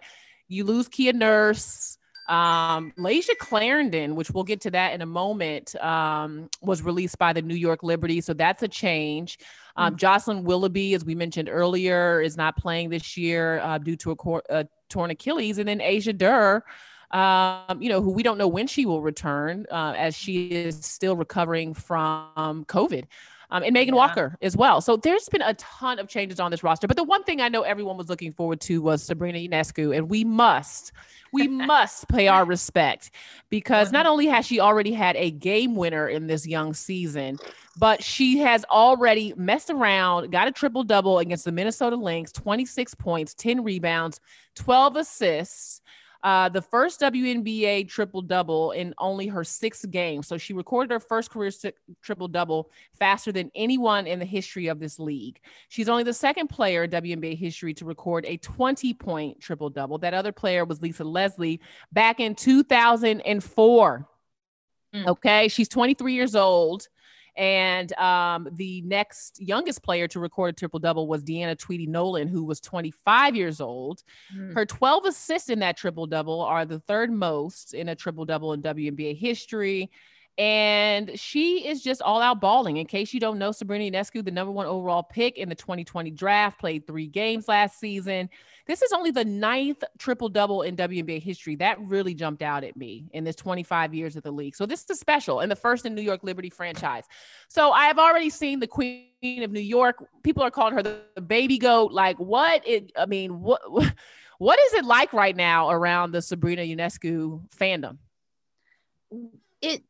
you lose Kia Nurse. Um, Layshia Clarendon, which we'll get to that in a moment, um, was released by the New York Liberty. So that's a change. Um, mm-hmm. Jocelyn Willoughby, as we mentioned earlier, is not playing this year uh, due to a, cor- a, torn Achilles. And then Asia Durr, um, you know, who we don't know when she will return uh, as she is still recovering from COVID um, and Megan yeah. Walker as well. So there's been a ton of changes on this roster. But the one thing I know everyone was looking forward to was Sabrina Ionescu, and we must, we must pay our respect because not only has she already had a game winner in this young season, but she has already messed around, got a triple double against the Minnesota Lynx, 26 points, 10 rebounds, 12 assists. Uh, the first WNBA triple double in only her sixth game. So she recorded her first career triple double faster than anyone in the history of this league. She's only the second player in WNBA history to record a 20 point triple double. That other player was Lisa Leslie back in 2004. Mm. Okay. She's 23 years old And um, the next youngest player to record a triple double was Deanna Tweety Nolan, who was 25 years old. Mm. Her 12 assists in that triple double are the third most in a triple double in WNBA history. And she is just all out balling. In case you don't know, Sabrina Ionescu, the number one overall pick in the 2020 draft, played three games last season. This is only the ninth triple double in WNBA history. That really jumped out at me in this 25 years of the league. So this is special and the first in New York Liberty franchise. So I have already seen the Queen of New York. People are calling her the, baby goat. Like what? It. I mean, what? What is it like right now around the Sabrina Ionescu fandom? It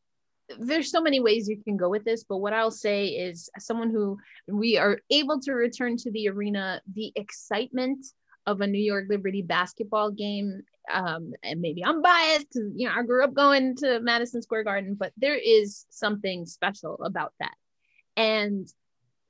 there's so many ways you can go with this, but what I'll say is, someone who we are able to return to the arena, the excitement of a New York Liberty basketball game. Um, and maybe I'm biased you know I grew up going to Madison Square Garden, but there is something special about that. And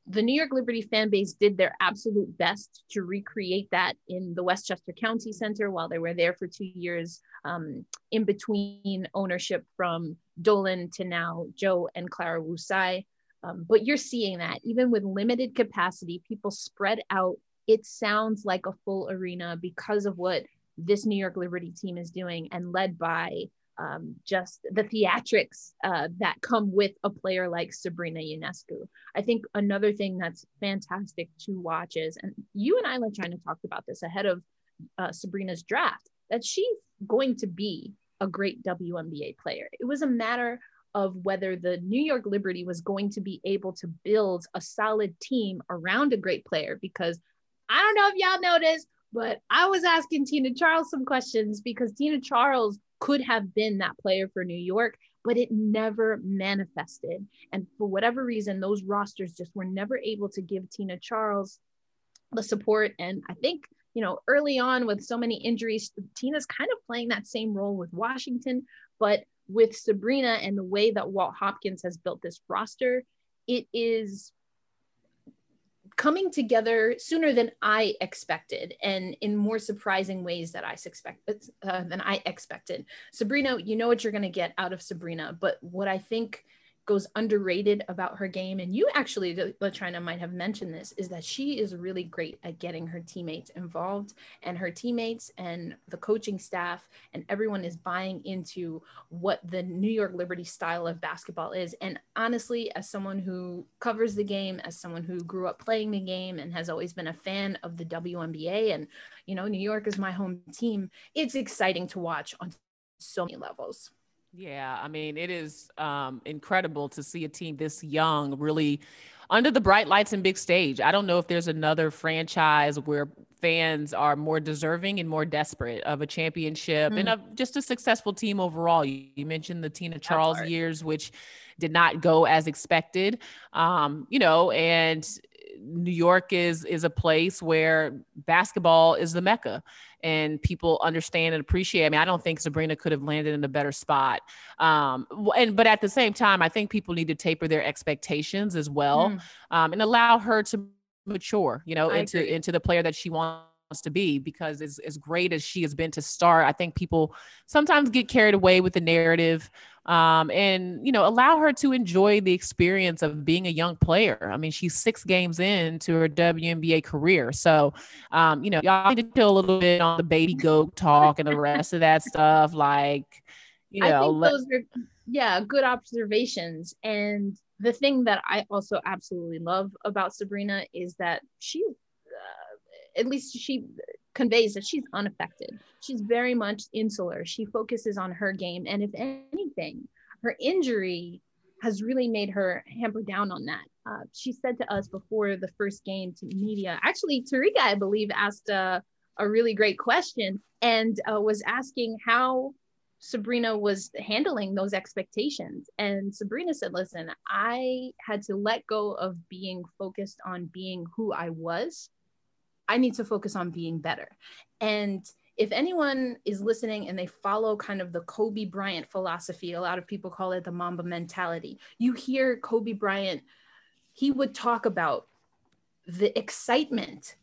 the New York Liberty fan base did their absolute best to recreate that in the Westchester County Center while they were there for two years, um, in between ownership from Dolan to now Joe and Clara Wu Tsai. Um, but you're seeing that even with limited capacity, people spread out. It sounds like a full arena because of what this New York Liberty team is doing and led by um, just the theatrics uh, that come with a player like Sabrina Ionescu. I think another thing that's fantastic to watch is, and you and I, LaChina, talked about this ahead of uh, Sabrina's draft, that she's going to be a great WNBA player. It was a matter of whether the New York Liberty was going to be able to build a solid team around a great player because I don't know if y'all noticed, but I was asking Tina Charles some questions because Tina Charles could have been that player for New York, but it never manifested. And for whatever reason, those rosters just were never able to give Tina Charles the support. And I think, you know, early on with so many injuries, Tina's kind of playing that same role with Washington. But with Sabrina and the way that Walt Hopkins has built this roster, it is coming together sooner than I expected and in more surprising ways that I suspect uh, than I expected. Sabrina, you know what you're going to get out of Sabrina, but what I think goes underrated about her game, and you actually, LaChina might have mentioned this, is that she is really great at getting her teammates involved, and her teammates and the coaching staff and everyone is buying into what the New York Liberty style of basketball is. And honestly, as someone who covers the game, as someone who grew up playing the game and has always been a fan of the WNBA, and you know, New York is my home team, it's exciting to watch on so many levels. Yeah, I mean, it is um, incredible to see a team this young really under the bright lights and big stage. I don't know if there's another franchise where fans are more deserving and more desperate of a championship mm. and of just a successful team overall. You, you mentioned the Tina Charles years, which did not go as expected. Um, you know, and New York is is a place where basketball is the mecca and people understand and appreciate. I mean, I don't think Sabrina could have landed in a better spot. Um, and but at the same time, I think people need to taper their expectations as well mm. um, and allow her to mature, you know, I into agree. into the player that she wants to be because as, as great as she has been to start, I think people sometimes get carried away with the narrative um, and, you know, allow her to enjoy the experience of being a young player. I mean, she's six games into her WNBA career. So, um, you know, y'all need to chill a little bit on the baby goat talk and the rest of that stuff. Like, you know, I think let- those are, yeah, good observations. And the thing that I also absolutely love about Sabrina is that she at least she conveys that she's unaffected. She's very much insular. She focuses on her game. And if anything, her injury has really made her hamper down on that. Uh, she said to us before the first game to media, actually, Terrika, I believe, asked a really great question and uh, was asking how Sabrina was handling those expectations. And Sabrina said, Listen, I had to let go of being focused on being who I was I need to focus on being better. And if anyone is listening and they follow kind of the Kobe Bryant philosophy, a lot of people call it the Mamba mentality. You hear Kobe Bryant, he would talk about the excitement,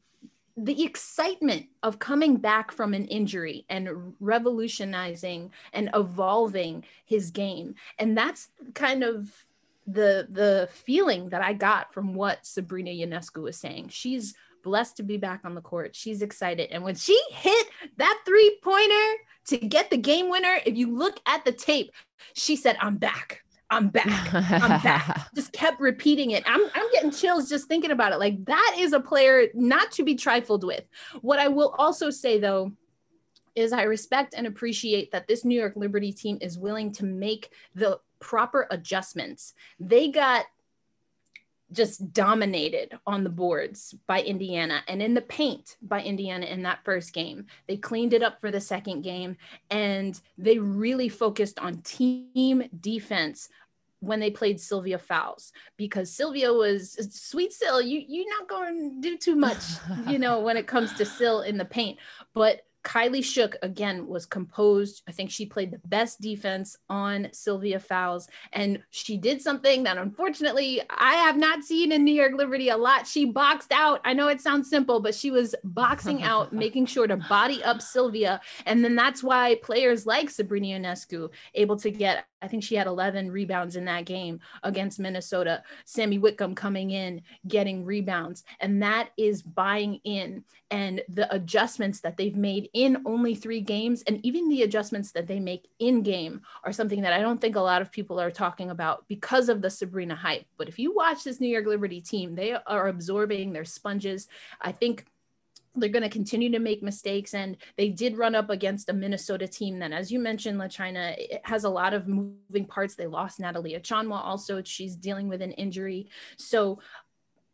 the excitement of coming back from an injury and revolutionizing and evolving his game. And that's kind of the the feeling that I got from what Sabrina Ionescu was saying. She's blessed to be back on the court. She's excited. And when she hit that three pointer to get the game winner, if you look at the tape, she said, I'm back. I'm back. I'm back. just kept repeating it. I'm, I'm getting chills just thinking about it. Like that is a player not to be trifled with. What I will also say though, is I respect and appreciate that this New York Liberty team is willing to make the proper adjustments. They got just dominated on the boards by Indiana and in the paint by Indiana in that first game. They cleaned it up for the second game and they really focused on team defense when they played Sylvia Fowles because Sylvia was sweet Syl. You you're not going to do too much, you know, when it comes to Syl in the paint, but Kylie Shook again was composed. I think she played the best defense on Sylvia Fowles, and she did something that unfortunately I have not seen in New York Liberty a lot. She boxed out. I know it sounds simple, but she was boxing out, making sure to body up Sylvia, and then that's why players like Sabrina Ionescu able to get I think she had 11 rebounds in that game against Minnesota. Sammy Whitcomb coming in, getting rebounds. And that is buying in. And the adjustments that they've made in only three games, and even the adjustments that they make in game, are something that I don't think a lot of people are talking about because of the Sabrina hype. But if you watch this New York Liberty team, they are absorbing their sponges. I think they're going to continue to make mistakes and they did run up against a minnesota team that as you mentioned LaChina has a lot of moving parts. They lost natalie achonwa also. She's dealing with an injury. So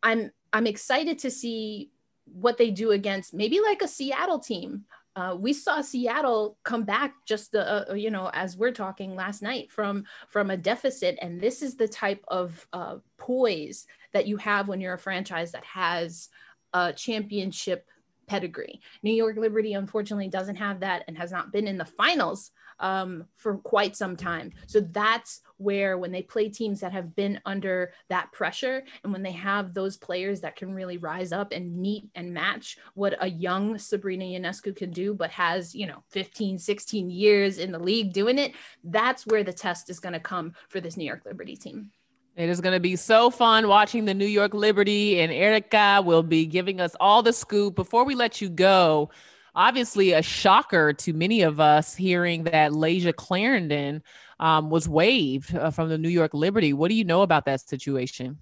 i'm i'm excited to see what they do against maybe like a seattle team. Uh, we saw Seattle come back just the uh, you know as we're talking last night from from a deficit, and this is the type of uh, poise that you have when you're a franchise that has a championship pedigree. New York Liberty, unfortunately, doesn't have that and has not been in the finals um, for quite some time. So that's where, when they play teams that have been under that pressure, and when they have those players that can really rise up and meet and match what a young Sabrina Ionescu can do, but has, you know, 15, 16 years in the league doing it, that's where the test is going to come for this New York Liberty team. It is going to be so fun watching the New York Liberty, and Erica will be giving us all the scoop. Before we let you go, obviously a shocker to many of us hearing that Layshia Clarendon um, was waived uh, from the New York Liberty. What do you know about that situation?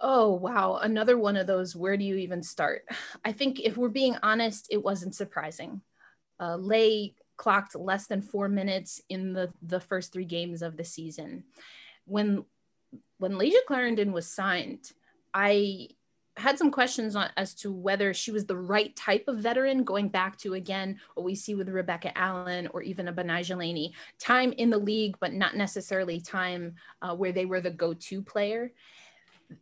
Oh, wow. Another one of those. Where do you even start? I think if we're being honest, it wasn't surprising. Uh, Lay clocked less than four minutes in the, the first three games of the season. When when Layshia Clarendon was signed, I had some questions on as to whether she was the right type of veteran, going back to again what we see with Rebecca Allen or even a Betnijah Laney, time in the league, but not necessarily time uh, where they were the go-to player.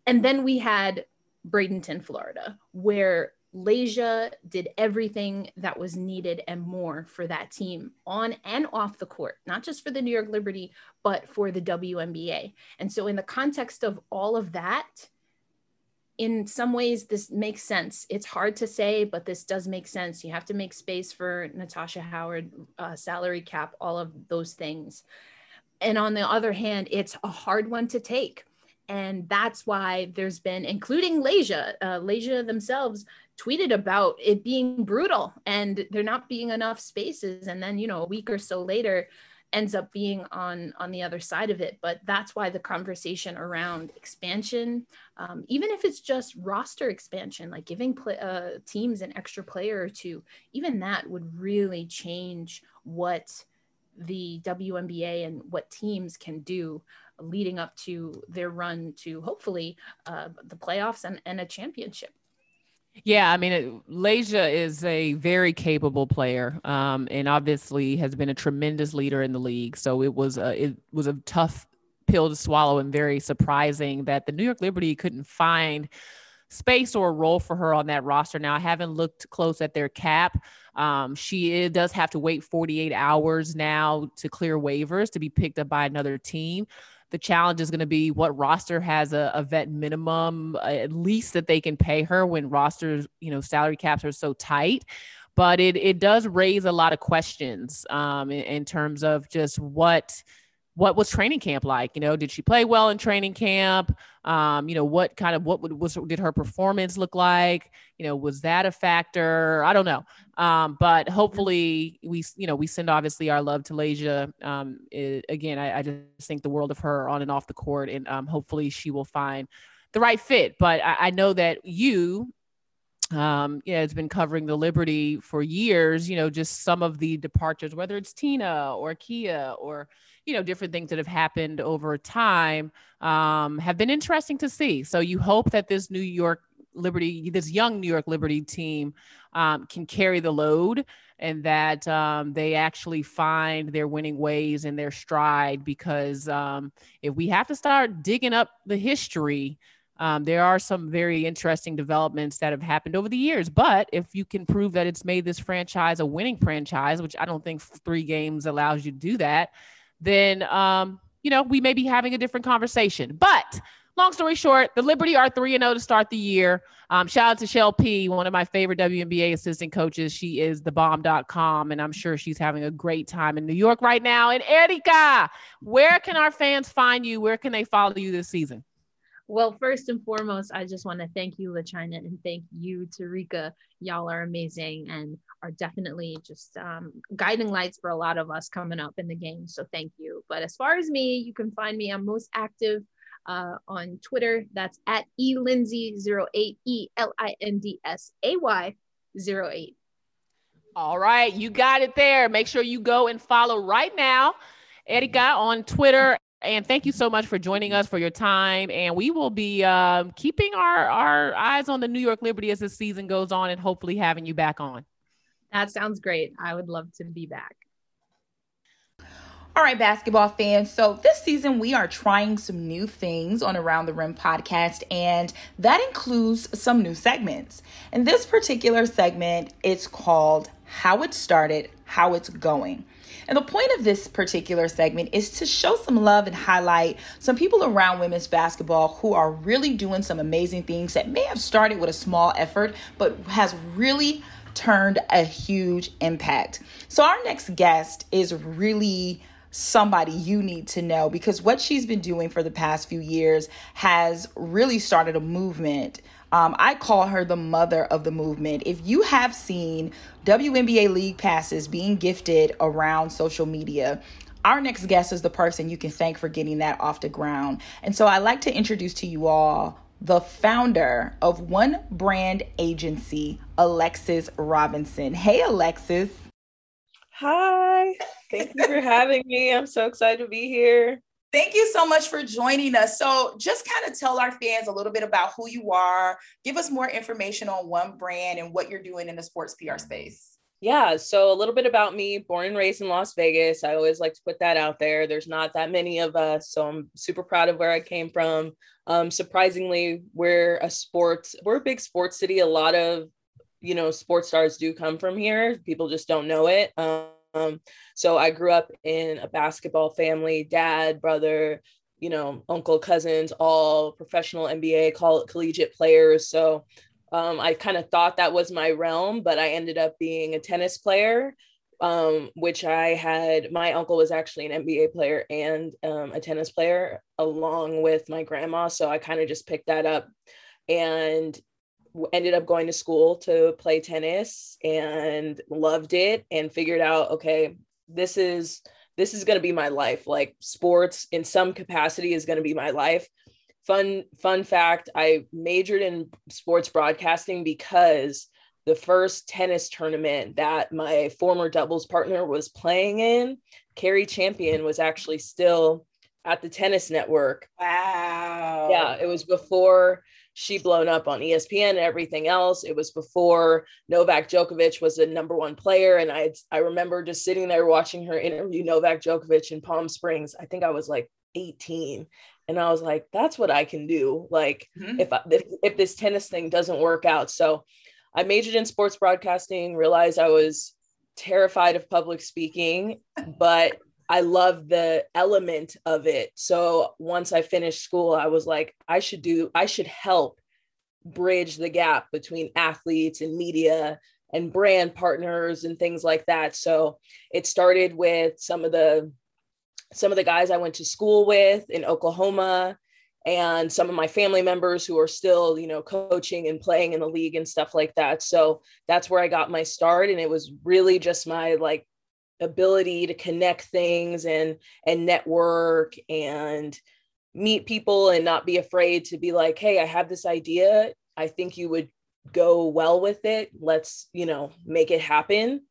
And then we had Bradenton, Florida, where Layshia did everything that was needed and more for that team on and off the court, not just for the New York Liberty, but for the WNBA. And so, in the context of all of that, in some ways, this makes sense. It's hard to say, but this does make sense. You have to make space for Natasha Howard, uh, salary cap, all of those things. And on the other hand, it's a hard one to take. And that's why there's been, including Layshia, uh, Layshia themselves tweeted about it being brutal and there not being enough spaces. And then, you know, a week or so later, ends up being on on the other side of it but that's why the conversation around expansion um, even if it's just roster expansion like giving play, uh, teams an extra player or two even that would really change what the WNBA and what teams can do leading up to their run to hopefully uh, the playoffs and, and a championship. Yeah, I mean, it, Layshia is a very capable player, um, and obviously has been a tremendous leader in the league. So it was a, it was a tough pill to swallow, and very surprising that the New York Liberty couldn't find space or a role for her on that roster. Now, I haven't looked close at their cap. Um, she does have to wait 48 hours now to clear waivers to be picked up by another team. The challenge is going to be what roster has a, a vet minimum, uh, at least that they can pay her when rosters, you know, salary caps are so tight. But it it does raise a lot of questions um, in, in terms of just what what was training camp like? You know, did she play well in training camp? Um, you know, what kind of what was did her performance look like? You know, was that a factor? I don't know. Um, but hopefully we, you know, we send obviously our love to Layshia. Um, again, I, I, just think the world of her on and off the court, and um, hopefully she will find the right fit. But I, I know that you um, yeah, it's been covering the Liberty for years, you know, just some of the departures, whether it's Tina or Kia or, you know, different things that have happened over time um, have been interesting to see. So you hope that this New York Liberty, this young New York Liberty team um, can carry the load and that um, they actually find their winning ways and their stride because um, if we have to start digging up the history, um, there are some very interesting developments that have happened over the years. But if you can prove that it's made this franchise a winning franchise, which I don't think three games allows you to do that, then um, you know we may be having a different conversation. But long story short, the Liberty are three and zero to start the year. Um, shout out to Shell P, one of my favorite WNBA assistant coaches. She is the bomb.com, and I'm sure she's having a great time in New York right now. And Erica, where can our fans find you? Where can they follow you this season? Well, first and foremost, I just want to thank you, LaChina, and thank you, Terrika. Y'all are amazing and are definitely just um, guiding lights for a lot of us coming up in the game. So thank you. But as far as me, you can find me. I'm most active uh, on Twitter. That's at elindsay08, E L I N D S A Y 08. All right, you got it there. Make sure you go and follow right now. Erica on Twitter and thank you so much for joining us for your time. And we will be uh, keeping our, our eyes on the New York Liberty as the season goes on and hopefully having you back on. That sounds great. I would love to be back. All right, basketball fans. So this season we are trying some new things on Around the Rim podcast, and that includes some new segments. In this particular segment, it's called How It Started, How It's Going. And the point of this particular segment is to show some love and highlight some people around women's basketball who are really doing some amazing things that may have started with a small effort, but has really turned a huge impact. So, our next guest is really somebody you need to know because what she's been doing for the past few years has really started a movement um, I call her the mother of the movement. If you have seen WNBA League passes being gifted around social media, our next guest is the person you can thank for getting that off the ground. And so I'd like to introduce to you all the founder of One Brand Agency, Alexis Robinson. Hey, Alexis. Hi. Thank you for having me. I'm so excited to be here. Thank you so much for joining us. So, just kind of tell our fans a little bit about who you are, give us more information on one brand and what you're doing in the sports PR space. Yeah, so a little bit about me, born and raised in Las Vegas. I always like to put that out there. There's not that many of us, so I'm super proud of where I came from. Um, surprisingly, we're a sports, we're a big sports city. A lot of, you know, sports stars do come from here. People just don't know it. Um, um, so I grew up in a basketball family, dad, brother, you know, uncle, cousins, all professional NBA coll- collegiate players. So um, I kind of thought that was my realm, but I ended up being a tennis player, um, which I had. My uncle was actually an NBA player and um, a tennis player, along with my grandma. So I kind of just picked that up and ended up going to school to play tennis and loved it and figured out okay this is this is going to be my life. Like sports in some capacity is going to be my life. Fun fun fact i majored in sports broadcasting because the first tennis tournament that my former doubles partner was playing in cari champion was actually still at the tennis network. Wow. Yeah it was before she blown up on ESPN and everything else. It was before Novak Djokovic was the number one player. And I I remember just sitting there watching her interview Novak Djokovic in Palm Springs. I think I was like 18. And I was like, that's what I can do. Like mm-hmm. if I, if this tennis thing doesn't work out. So I majored in sports broadcasting, realized I was terrified of public speaking, but I love the element of it. So once I finished school, I was like, I should do, I should help bridge the gap between athletes and media and brand partners and things like that. So it started with some of the some of the guys I went to school with in Oklahoma and some of my family members who are still, you know, coaching and playing in the league and stuff like that. So that's where I got my start. And it was really just my like ability to connect things and and network and meet people and not be afraid to be like, hey, I have this idea. I think you would go well with it. Let's, you know, make it happen.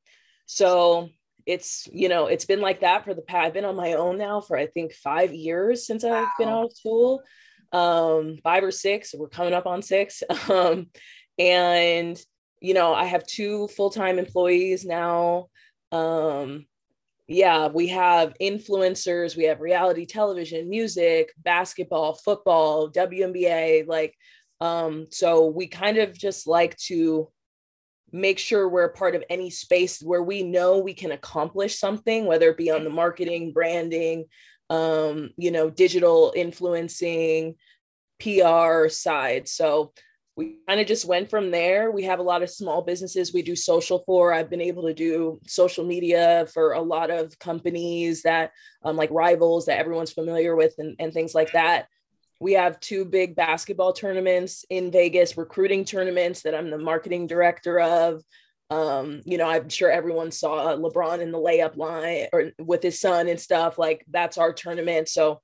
So it's, you know, it's been like that for the past, I've been on my own now for I think five years since wow. I've been out of school. Um, five or six, we're coming up on six. Um, and you know, I have two full-time employees now. Um, yeah, we have influencers, we have reality television, music, basketball, football, WNBA, like um, so we kind of just like to make sure we're a part of any space where we know we can accomplish something, whether it be on the marketing, branding, um, you know, digital influencing, PR side. So we kind of just went from there. We have a lot of small businesses we do social for. I've been able to do social media for a lot of companies that, um, like rivals that everyone's familiar with and, and things like that we have two big basketball tournaments in Vegas, recruiting tournaments that I'm the marketing director of. Um, you know, I'm sure everyone saw LeBron in the layup line or with his son and stuff. Like that's our tournament. So,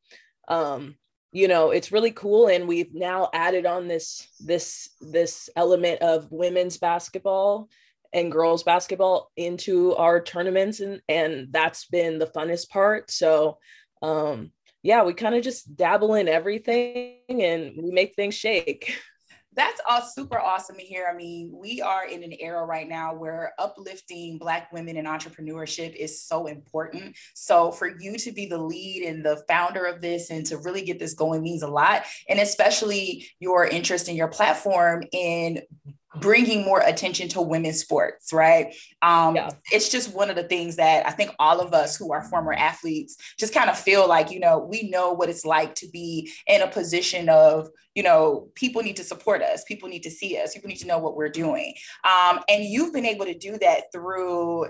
um, you know, it's really cool. And we've now added on this this this element of women's basketball and girls basketball into our tournaments, and and that's been the funnest part. So, um, yeah, we kind of just dabble in everything and we make things shake. That's all super awesome to hear. I mean, we are in an era right now where uplifting Black women in entrepreneurship is so important. So, for you to be the lead and the founder of this and to really get this going means a lot. And especially your interest in your platform in bringing more attention to women's sports, right? Um, yeah. It's just one of the things that I think all of us who are former athletes just kind of feel like, you know, we know what it's like to be in a position of, you know, people need to support us, people need to see us, people need to know what we're doing. Um, and you've been able to do that through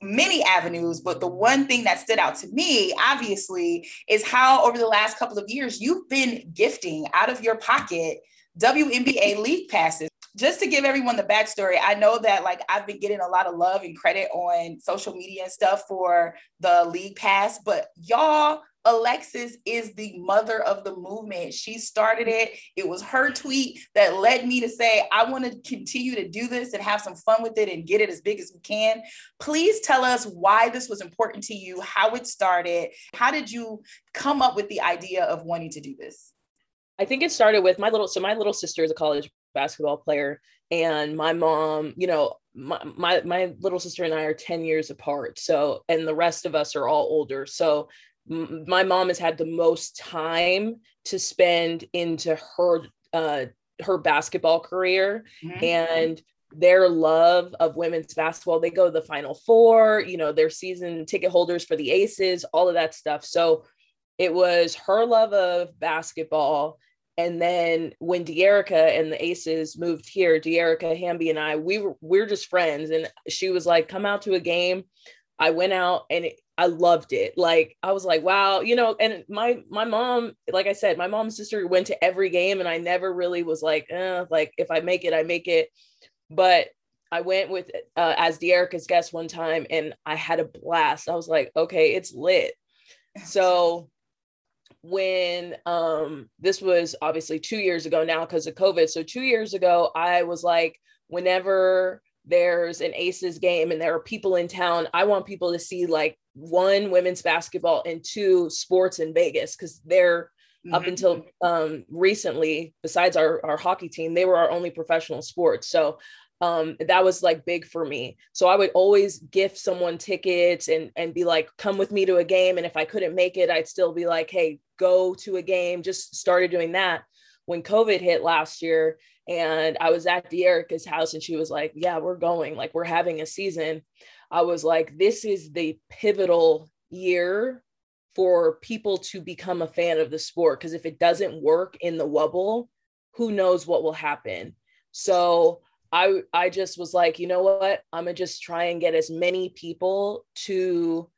many avenues, but the one thing that stood out to me, obviously, is how over the last couple of years you've been gifting out of your pocket WNBA league passes just to give everyone the backstory, I know that like I've been getting a lot of love and credit on social media and stuff for the league pass, but y'all, Alexis is the mother of the movement. She started it. It was her tweet that led me to say, I want to continue to do this and have some fun with it and get it as big as we can. Please tell us why this was important to you, how it started. How did you come up with the idea of wanting to do this? I think it started with my little so my little sister is a college basketball player and my mom you know my, my my little sister and i are 10 years apart so and the rest of us are all older so m- my mom has had the most time to spend into her uh her basketball career mm-hmm. and their love of women's basketball they go to the final four you know their season ticket holders for the aces all of that stuff so it was her love of basketball and then when Dearica and the Aces moved here, Dearica Hamby and I, we were we are just friends. And she was like, come out to a game. I went out and it, I loved it. Like I was like, wow, you know, and my my mom, like I said, my mom's sister went to every game and I never really was like, eh, like if I make it, I make it. But I went with uh, as Dearica's guest one time and I had a blast. I was like, okay, it's lit. So when um this was obviously two years ago now because of COVID. So two years ago, I was like, whenever there's an aces game and there are people in town i want people to see like one women's basketball and two sports in vegas because they're mm-hmm. up until um, recently besides our, our hockey team they were our only professional sports so um, that was like big for me. So I would always gift someone tickets and and be like, come with me to a game. And if I couldn't make it, I'd still be like, hey, go to a game. Just started doing that when COVID hit last year. And I was at Dearica's house and she was like, yeah, we're going, like we're having a season. I was like, this is the pivotal year for people to become a fan of the sport. Because if it doesn't work in the wubble, who knows what will happen. So I I just was like, you know what? I'm gonna just try and get as many people to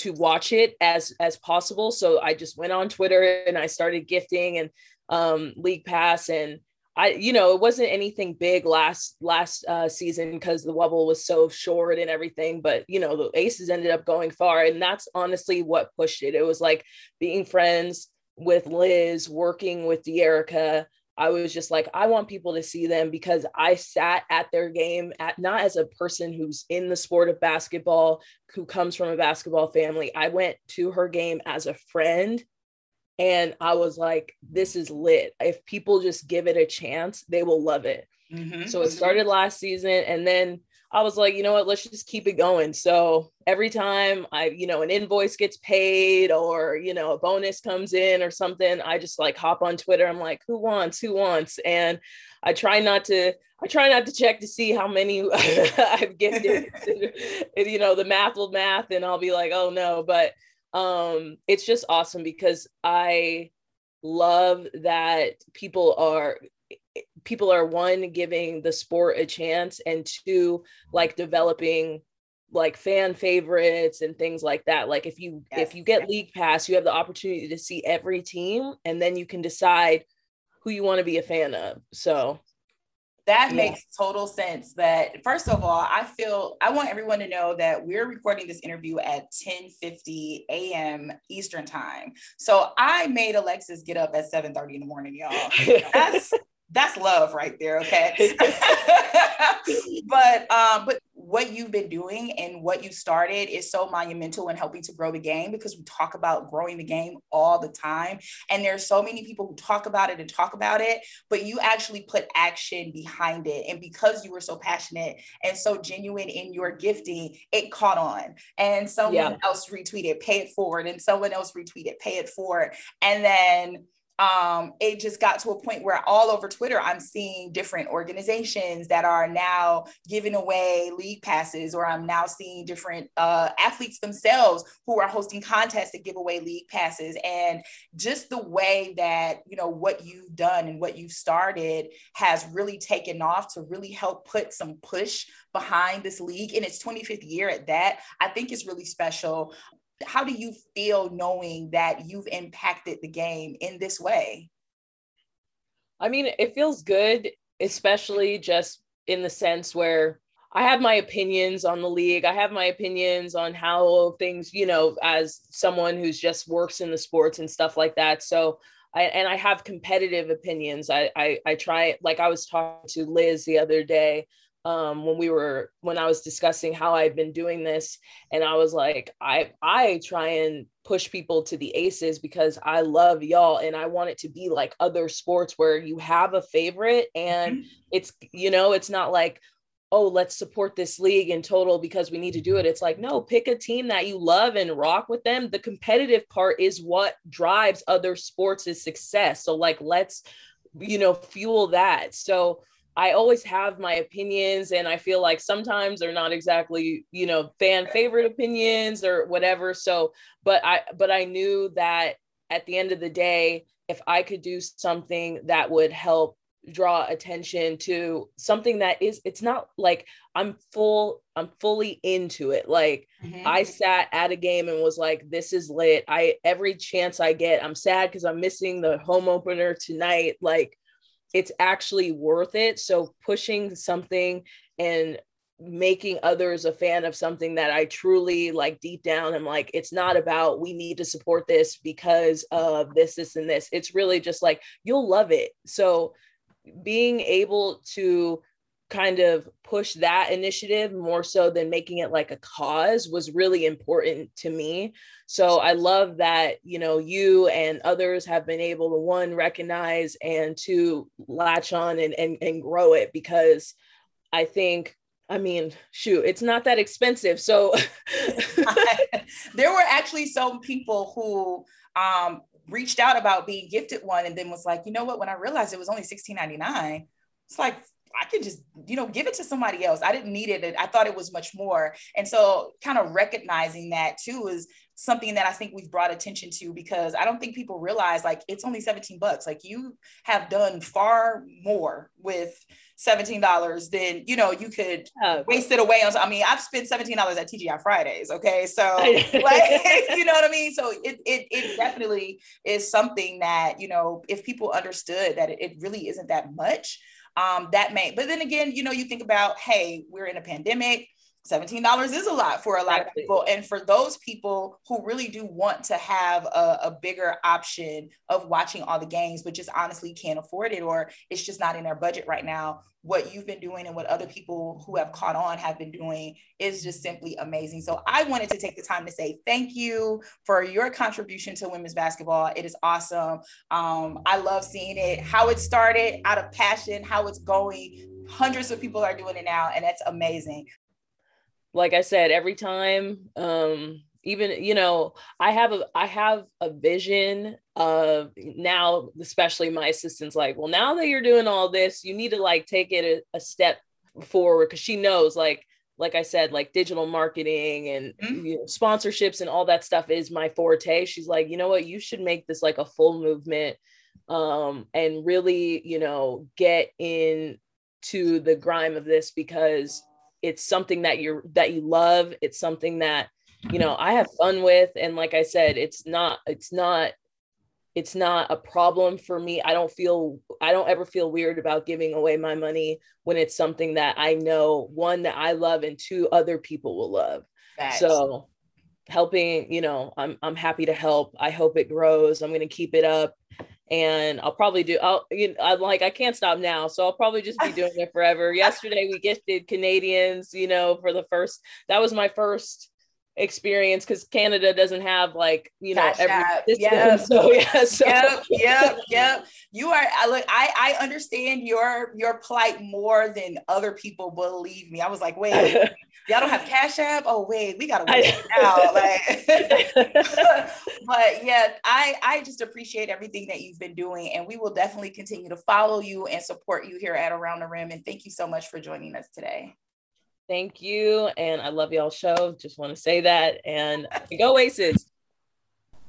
to watch it as as possible. So I just went on Twitter and I started gifting and um, league pass and I, you know, it wasn't anything big last last uh, season because the wubble was so short and everything. But you know, the Aces ended up going far, and that's honestly what pushed it. It was like being friends with Liz, working with Dearica. I was just like, I want people to see them because I sat at their game at not as a person who's in the sport of basketball, who comes from a basketball family. I went to her game as a friend and I was like, this is lit. If people just give it a chance, they will love it. Mm-hmm. So it started last season. And then I was like, you know what, let's just keep it going. So every time I, you know, an invoice gets paid or, you know, a bonus comes in or something, I just like hop on Twitter. I'm like, who wants, who wants? And I try not to, I try not to check to see how many I've gifted. you know, the math will math and I'll be like, oh no. But um it's just awesome because i love that people are people are one giving the sport a chance and two like developing like fan favorites and things like that like if you yes. if you get league pass you have the opportunity to see every team and then you can decide who you want to be a fan of so that yeah. makes total sense that first of all i feel i want everyone to know that we're recording this interview at 10 50 a.m eastern time so i made alexis get up at 7 30 in the morning y'all that's that's love right there okay? But um but what you've been doing and what you started is so monumental in helping to grow the game because we talk about growing the game all the time. And there's so many people who talk about it and talk about it but you actually put action behind it. And because you were so passionate and so genuine in your gifting it caught on. And someone yeah. else retweeted pay it forward. And someone else retweeted pay it forward. And then um, it just got to a point where all over Twitter, I'm seeing different organizations that are now giving away league passes, or I'm now seeing different uh, athletes themselves who are hosting contests to give away league passes. And just the way that, you know, what you've done and what you've started has really taken off to really help put some push behind this league. In its 25th year at that, I think is really special how do you feel knowing that you've impacted the game in this way? I mean, it feels good, especially just in the sense where I have my opinions on the league. I have my opinions on how things, you know, as someone who's just works in the sports and stuff like that. So I and I have competitive opinions. I I, I try like I was talking to Liz the other day um, when we were when I was discussing how I've been doing this, and I was like, I I try and push people to the aces because I love y'all and I want it to be like other sports where you have a favorite and mm-hmm. it's you know it's not like oh let's support this league in total because we need to do it. It's like no pick a team that you love and rock with them. The competitive part is what drives other sports' success. So like let's you know fuel that. So I always have my opinions, and I feel like sometimes they're not exactly, you know, fan favorite opinions or whatever. So, but I, but I knew that at the end of the day, if I could do something that would help draw attention to something that is, it's not like I'm full, I'm fully into it. Like mm-hmm. I sat at a game and was like, this is lit. I, every chance I get, I'm sad because I'm missing the home opener tonight. Like, it's actually worth it. So pushing something and making others a fan of something that I truly like deep down I'm like it's not about we need to support this because of this this and this it's really just like you'll love it so being able to kind of push that initiative more so than making it like a cause was really important to me. So I love that, you know, you and others have been able to one recognize and to latch on and and, and grow it because I think I mean, shoot, it's not that expensive. So there were actually some people who um, reached out about being gifted one and then was like, you know what, when I realized it was only 16.99, it's like I could just, you know, give it to somebody else. I didn't need it. I thought it was much more. And so kind of recognizing that too is something that I think we've brought attention to because I don't think people realize like it's only 17 bucks. Like you have done far more with $17 then you know you could oh. waste it away on I mean I've spent $17 at TGI Fridays okay so like you know what I mean so it, it it definitely is something that you know if people understood that it, it really isn't that much um that may but then again you know you think about hey we're in a pandemic $17 is a lot for a lot of people. And for those people who really do want to have a, a, bigger option of watching all the games, but just honestly can't afford it or it's just not in their budget right now, what you've been doing and what other people who have caught on have been doing is just simply amazing. So I wanted to take the time to say thank you for your contribution to women's basketball. It is awesome. Um, I love seeing it, how it started out of passion, how it's going. Hundreds of people are doing it now, and that's amazing like I said, every time, um, even you know, I have a I have a vision of now, especially my assistant's like, well, now that you're doing all this, you need to like take it a, a step forward because she knows like like I said, like digital marketing and mm-hmm. you know, sponsorships and all that stuff is my forte. She's like, you know what, you should make this like a full movement um, and really, you know, get in to the grime of this because it's something that you're that you love. It's something that you know i have fun with. And like i said it's not it's not it's not a problem for me. I don't feel i don't ever feel weird about giving away my money when it's something that i know one that i love and two other people will love. So helping you know i'm i'm happy to help. I hope it grows. I'm going to keep it up and I'll probably do. I'll, you know, I'm like, I can't stop now, so I'll probably just be doing it forever. Yesterday we gifted Canadians, you know, for the first. That was my first experience because Canada doesn't have like you know Cash every yeah. So yeah, so yep, yep, yep. You are. I look. I I understand your your plight more than other people. Believe me. I was like, wait, y'all don't have Cash App? Oh wait, we gotta wait now. Like, but yeah, I I just appreciate everything that you've been doing, and we will definitely continue to follow you and support you here at Around the Rim. And thank you so much for joining us today. Thank you, and I love y'all show. Just want to say that, and go Aces.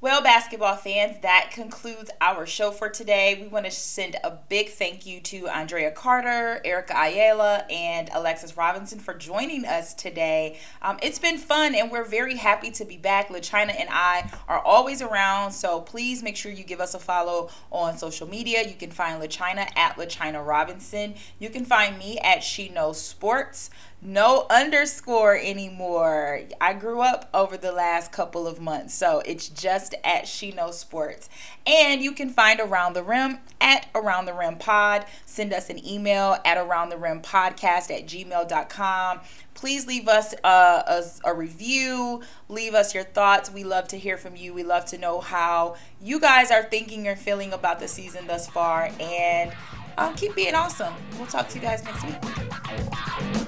Well, basketball fans, that concludes our show for today. We want to send a big thank you to Andraya Carter, Erica Ayala, and Alexis Robinson for joining us today. Um, it's been fun, and we're very happy to be back. LaChina and I are always around, so please make sure you give us a follow on social media. You can find LaChina at LaChina Robinson. You can find me at She Knows Sports no underscore anymore. I grew up over the last couple of months, so it's just at She Knows Sports. And you can find Around the Rim at Around the Rim Pod. Send us an email at Around the Rim Podcast at gmail.com. Please leave us a, a, a review, leave us your thoughts. We love to hear from you. We love to know how you guys are thinking or feeling about the season thus far. And um, keep being awesome. We'll talk to you guys next week.